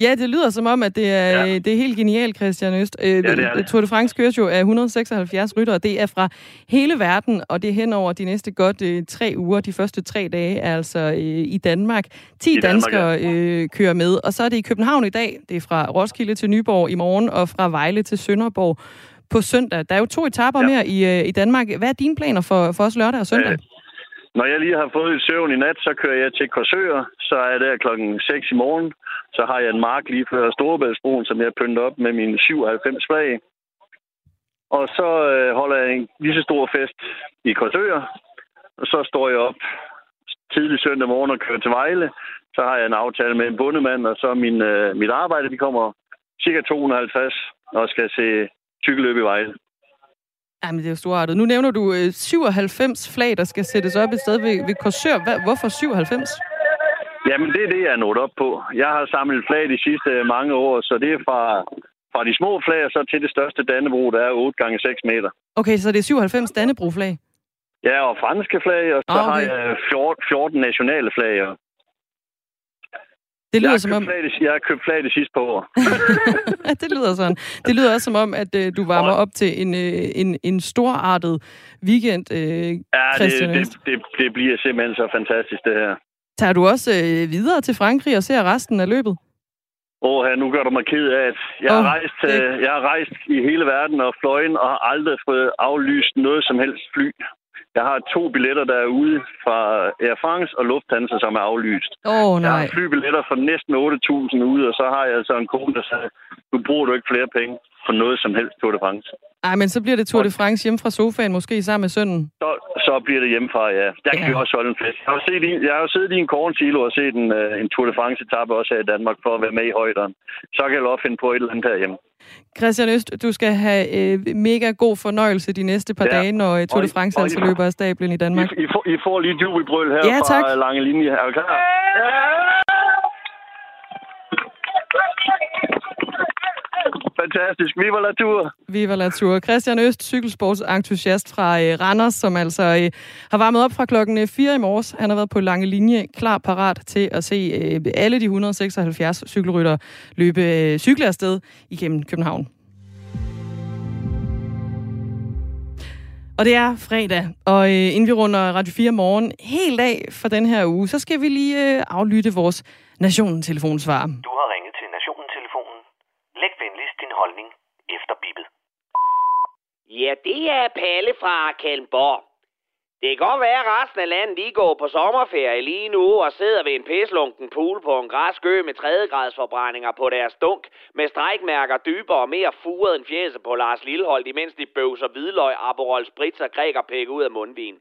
Ja, det lyder som om, at det er, ja. det er helt genialt, Christian Øst. Ja, det er det. Tour de France køres jo af 176 ryttere, det er fra hele verden, og det er hen over de næste godt øh, tre uger. De første tre dage er altså øh, i Danmark. 10 I danskere Danmark, ja. øh, kører med, og så er det i København i dag. Det er fra Roskilde til Nyborg i morgen, og fra Vejle til Sønderborg på søndag. Der er jo to etaper ja. mere i, øh, i Danmark. Hvad er dine planer for, for os lørdag og søndag? Øh. Når jeg lige har fået et søvn i nat, så kører jeg til Korsør. Så er jeg der klokken 6 i morgen. Så har jeg en mark lige før Storebæltsbroen, som jeg pynter op med min 97 flag. Og så øh, holder jeg en lige så stor fest i Korsør. Og så står jeg op tidlig søndag morgen og kører til Vejle. Så har jeg en aftale med en bundemand, og så min, øh, mit arbejde, de kommer cirka 250 og skal se cykelløb i Vejle. Jamen, det er jo storartet. Nu nævner du øh, 97 flag, der skal sættes op et sted ved, ved Korsør. Hvad, hvorfor 97? Jamen, det er det, jeg er nået op på. Jeg har samlet flag de sidste mange år, så det er fra, fra de små flag så til det største Dannebro, der er 8 gange 6 meter. Okay, så det er 97 Dannebro-flag? Ja, og franske flag, og så ah, okay. har jeg 14, 14 nationale flag. Det lyder som om... Flag det, jeg har købt flag det sidste par år. <laughs> det lyder sådan. Det lyder også som om, at øh, du varmer op til en, øh, en, en storartet weekend, øh, Ja, det, det, det, det bliver simpelthen så fantastisk, det her. Tager du også øh, videre til Frankrig og ser resten af løbet? Åh, oh, nu gør du mig ked af, at jeg, oh, har rejst, det... øh, jeg har rejst i hele verden og fløjen og har aldrig fået aflyst noget som helst fly. Jeg har to billetter, der er ude fra Air France og Lufthansa, som er aflyst. Oh, nej. Jeg har flybilletter for næsten 8.000 ude, og så har jeg altså en kone, der siger, nu bruger du ikke flere penge for noget som helst Tour de France. Ej, men så bliver det Tour de France hjemme fra sofaen, måske sammen med sønnen. Så, så bliver det hjemmefra, ja. Der kan ja. vi også holde en fest. Jeg har, set i, jeg har siddet i en kornsilo og set en, uh, en Tour de France-etappe også her i Danmark for at være med i højderen. Så kan jeg lov finde på et eller andet herhjemme. Christian Øst, du skal have øh, mega god fornøjelse de næste par ja. dage, når uh, Tour de France altså løber af stablen i Danmark. I, I, får, I får lige jubelbrøl her ja, tak. fra Lange Linje. Er du klar? Ja! Fantastisk. Viva la Tour. Viva la Tour. Christian Øst, cykelsportsentusiast fra øh, Randers, som altså øh, har varmet op fra klokken 4 øh, i morges. Han har været på lange linje, klar parat til at se alle de 176 cykelrytter løbe øh, cykle afsted igennem København. Og det er fredag, og øh, inden vi runder Radio 4 morgen helt dag for den her uge, så skal vi lige øh, aflytte vores Nationen-telefonsvar. Du har holdning efter bippet. Ja, det er Palle fra Kalmborg. Det kan godt være, at resten af landet lige går på sommerferie lige nu og sidder ved en pislunken pool på en græskø med tredjegradsforbrændinger på deres dunk med strækmærker dybere og mere furet end fjæse på Lars Lillehold, imens de bøvser hvidløg, Aperol Spritz og grækerpæk ud af mundvin.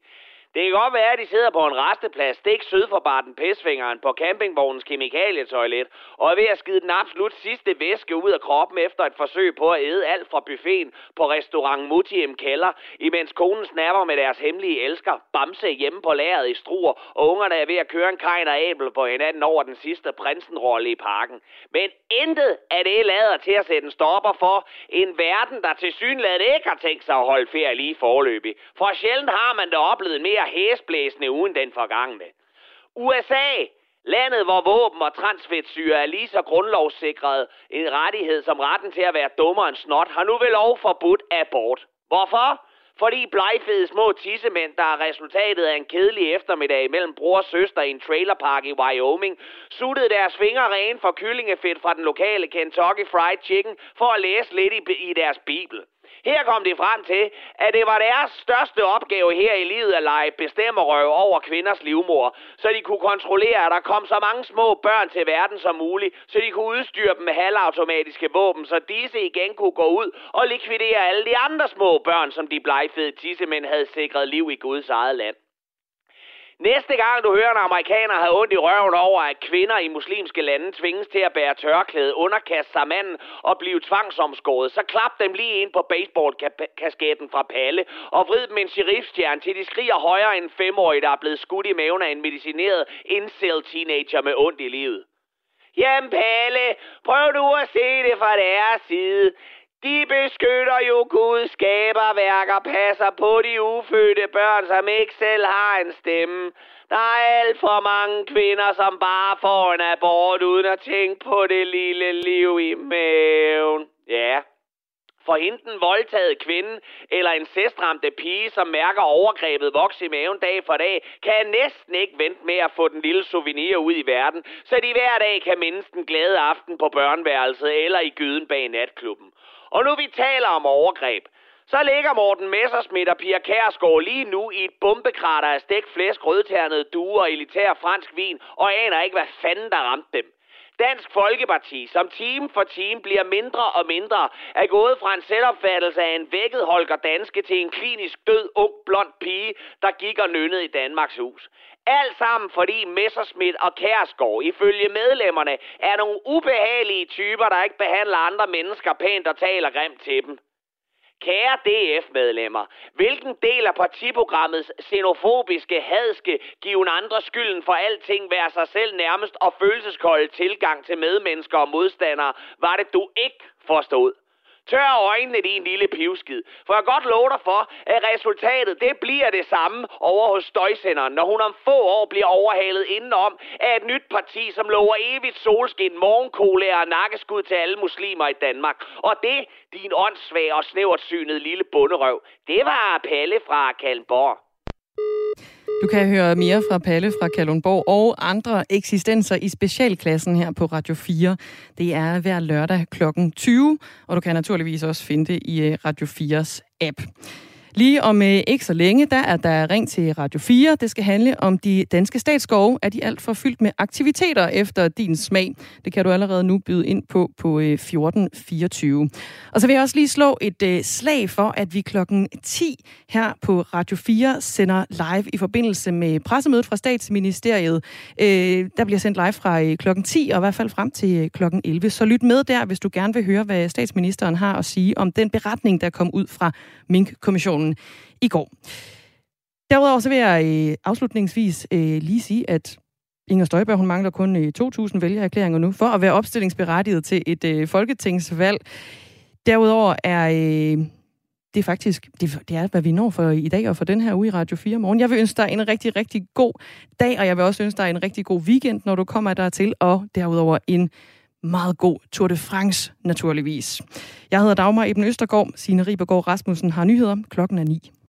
Det kan godt være, at de sidder på en resteplads stik syd for Barten Pisfingeren på campingvognens kemikalietoilet og er ved at skide den absolut sidste væske ud af kroppen efter et forsøg på at æde alt fra buffeten på restaurant Mutiem Keller, imens konen snapper med deres hemmelige elsker, Bamse hjemme på lageret i Struer, og ungerne er ved at køre en kajn og æbel på hinanden over den sidste prinsenrolle i parken. Men intet af det lader til at sætte en stopper for en verden, der til synligheden ikke har tænkt sig at holde ferie lige forløbig. For sjældent har man da oplevet mere hæsblæsende uden den forgangne. USA, landet hvor våben og transfedtsyre er lige så grundlovssikret en rettighed som retten til at være dummere end snot, har nu vel lov forbudt abort. Hvorfor? Fordi blegfede små tissemænd, der er resultatet af en kedelig eftermiddag mellem bror og søster i en trailerpark i Wyoming, suttede deres fingre rene for kyllingefedt fra den lokale Kentucky Fried Chicken for at læse lidt i, i deres bibel. Her kom de frem til, at det var deres største opgave her i livet at lege bestemmerøv over kvinders livmor, så de kunne kontrollere, at der kom så mange små børn til verden som muligt, så de kunne udstyre dem med halvautomatiske våben, så disse igen kunne gå ud og likvidere alle de andre små børn, som de blegfede tissemænd havde sikret liv i Guds eget land. Næste gang du hører en amerikaner have ondt i røven over, at kvinder i muslimske lande tvinges til at bære tørklæde, underkaste sig manden og blive tvangsomskåret, så klap dem lige ind på baseballkasketten fra Palle og vrid dem en sheriffstjerne, til de skriger højere end femårige, der er blevet skudt i maven af en medicineret incel teenager med ondt i livet. Jamen Palle, prøv du at se det fra deres side. De beskytter jo Gud, skaber værker, passer på de ufødte børn, som ikke selv har en stemme. Der er alt for mange kvinder, som bare får en abort uden at tænke på det lille liv i maven. Ja, for enten den voldtaget kvinde eller en incestramte pige, som mærker overgrebet vokse i maven dag for dag, kan næsten ikke vente med at få den lille souvenir ud i verden, så de hver dag kan mindes den glade aften på børneværelset eller i gyden bag natklubben. Og nu vi taler om overgreb, så ligger Morten Messersmith og Pia Kærsgaard lige nu i et bombekrater af stegt flæsk, rødternede duer og elitær fransk vin, og aner ikke, hvad fanden der ramte dem. Dansk Folkeparti, som team for team bliver mindre og mindre, er gået fra en selvopfattelse af en vækket Holger Danske til en klinisk død, ung, blond pige, der gik og nynnede i Danmarks hus. Alt sammen fordi Messerschmidt og Kærsgaard ifølge medlemmerne er nogle ubehagelige typer, der ikke behandler andre mennesker pænt og taler grimt til dem. Kære DF-medlemmer, hvilken del af partiprogrammets xenofobiske, hadske, given andre skylden for alting, være sig selv nærmest og følelseskolde tilgang til medmennesker og modstandere, var det du ikke forstod? Tør øjnene, din lille pivskid. For jeg godt love dig for, at resultatet det bliver det samme over hos støjsenderen, når hun om få år bliver overhalet indenom af et nyt parti, som lover evigt solskin, morgenkolær og nakkeskud til alle muslimer i Danmark. Og det, din åndssvag og snævert synede lille bunderøv, det var Palle fra Kalmborg. Du kan høre mere fra Palle fra Kalundborg og andre eksistenser i specialklassen her på Radio 4. Det er hver lørdag kl. 20, og du kan naturligvis også finde det i øh, Radio 4's app. Lige om øh, ikke så længe, der er der ring til Radio 4. Det skal handle om de danske statsskove. Er de alt for fyldt med aktiviteter efter din smag? Det kan du allerede nu byde ind på på øh, 1424. Og så vil jeg også lige slå et øh, slag for, at vi klokken 10 her på Radio 4 sender live i forbindelse med pressemødet fra statsministeriet. Øh, der bliver sendt live fra øh, klokken 10 og i hvert fald frem til øh, klokken 11. Så lyt med der, hvis du gerne vil høre, hvad statsministeren har at sige om den beretning, der kom ud fra Mink-kommissionen i går. Derudover så vil jeg øh, afslutningsvis øh, lige sige, at Inger Støjberg, hun mangler kun øh, 2.000 vælgererklæringer nu for at være opstillingsberettiget til et øh, folketingsvalg. Derudover er øh, det er faktisk, det, det er, hvad vi når for i dag og for den her uge i Radio 4 morgen. Jeg vil ønske dig en rigtig, rigtig god dag, og jeg vil også ønske dig en rigtig god weekend, når du kommer dertil, og derudover en meget god Tour de France, naturligvis. Jeg hedder Dagmar Eben Østergaard. Signe Ribergaard Rasmussen har nyheder. Klokken er 9.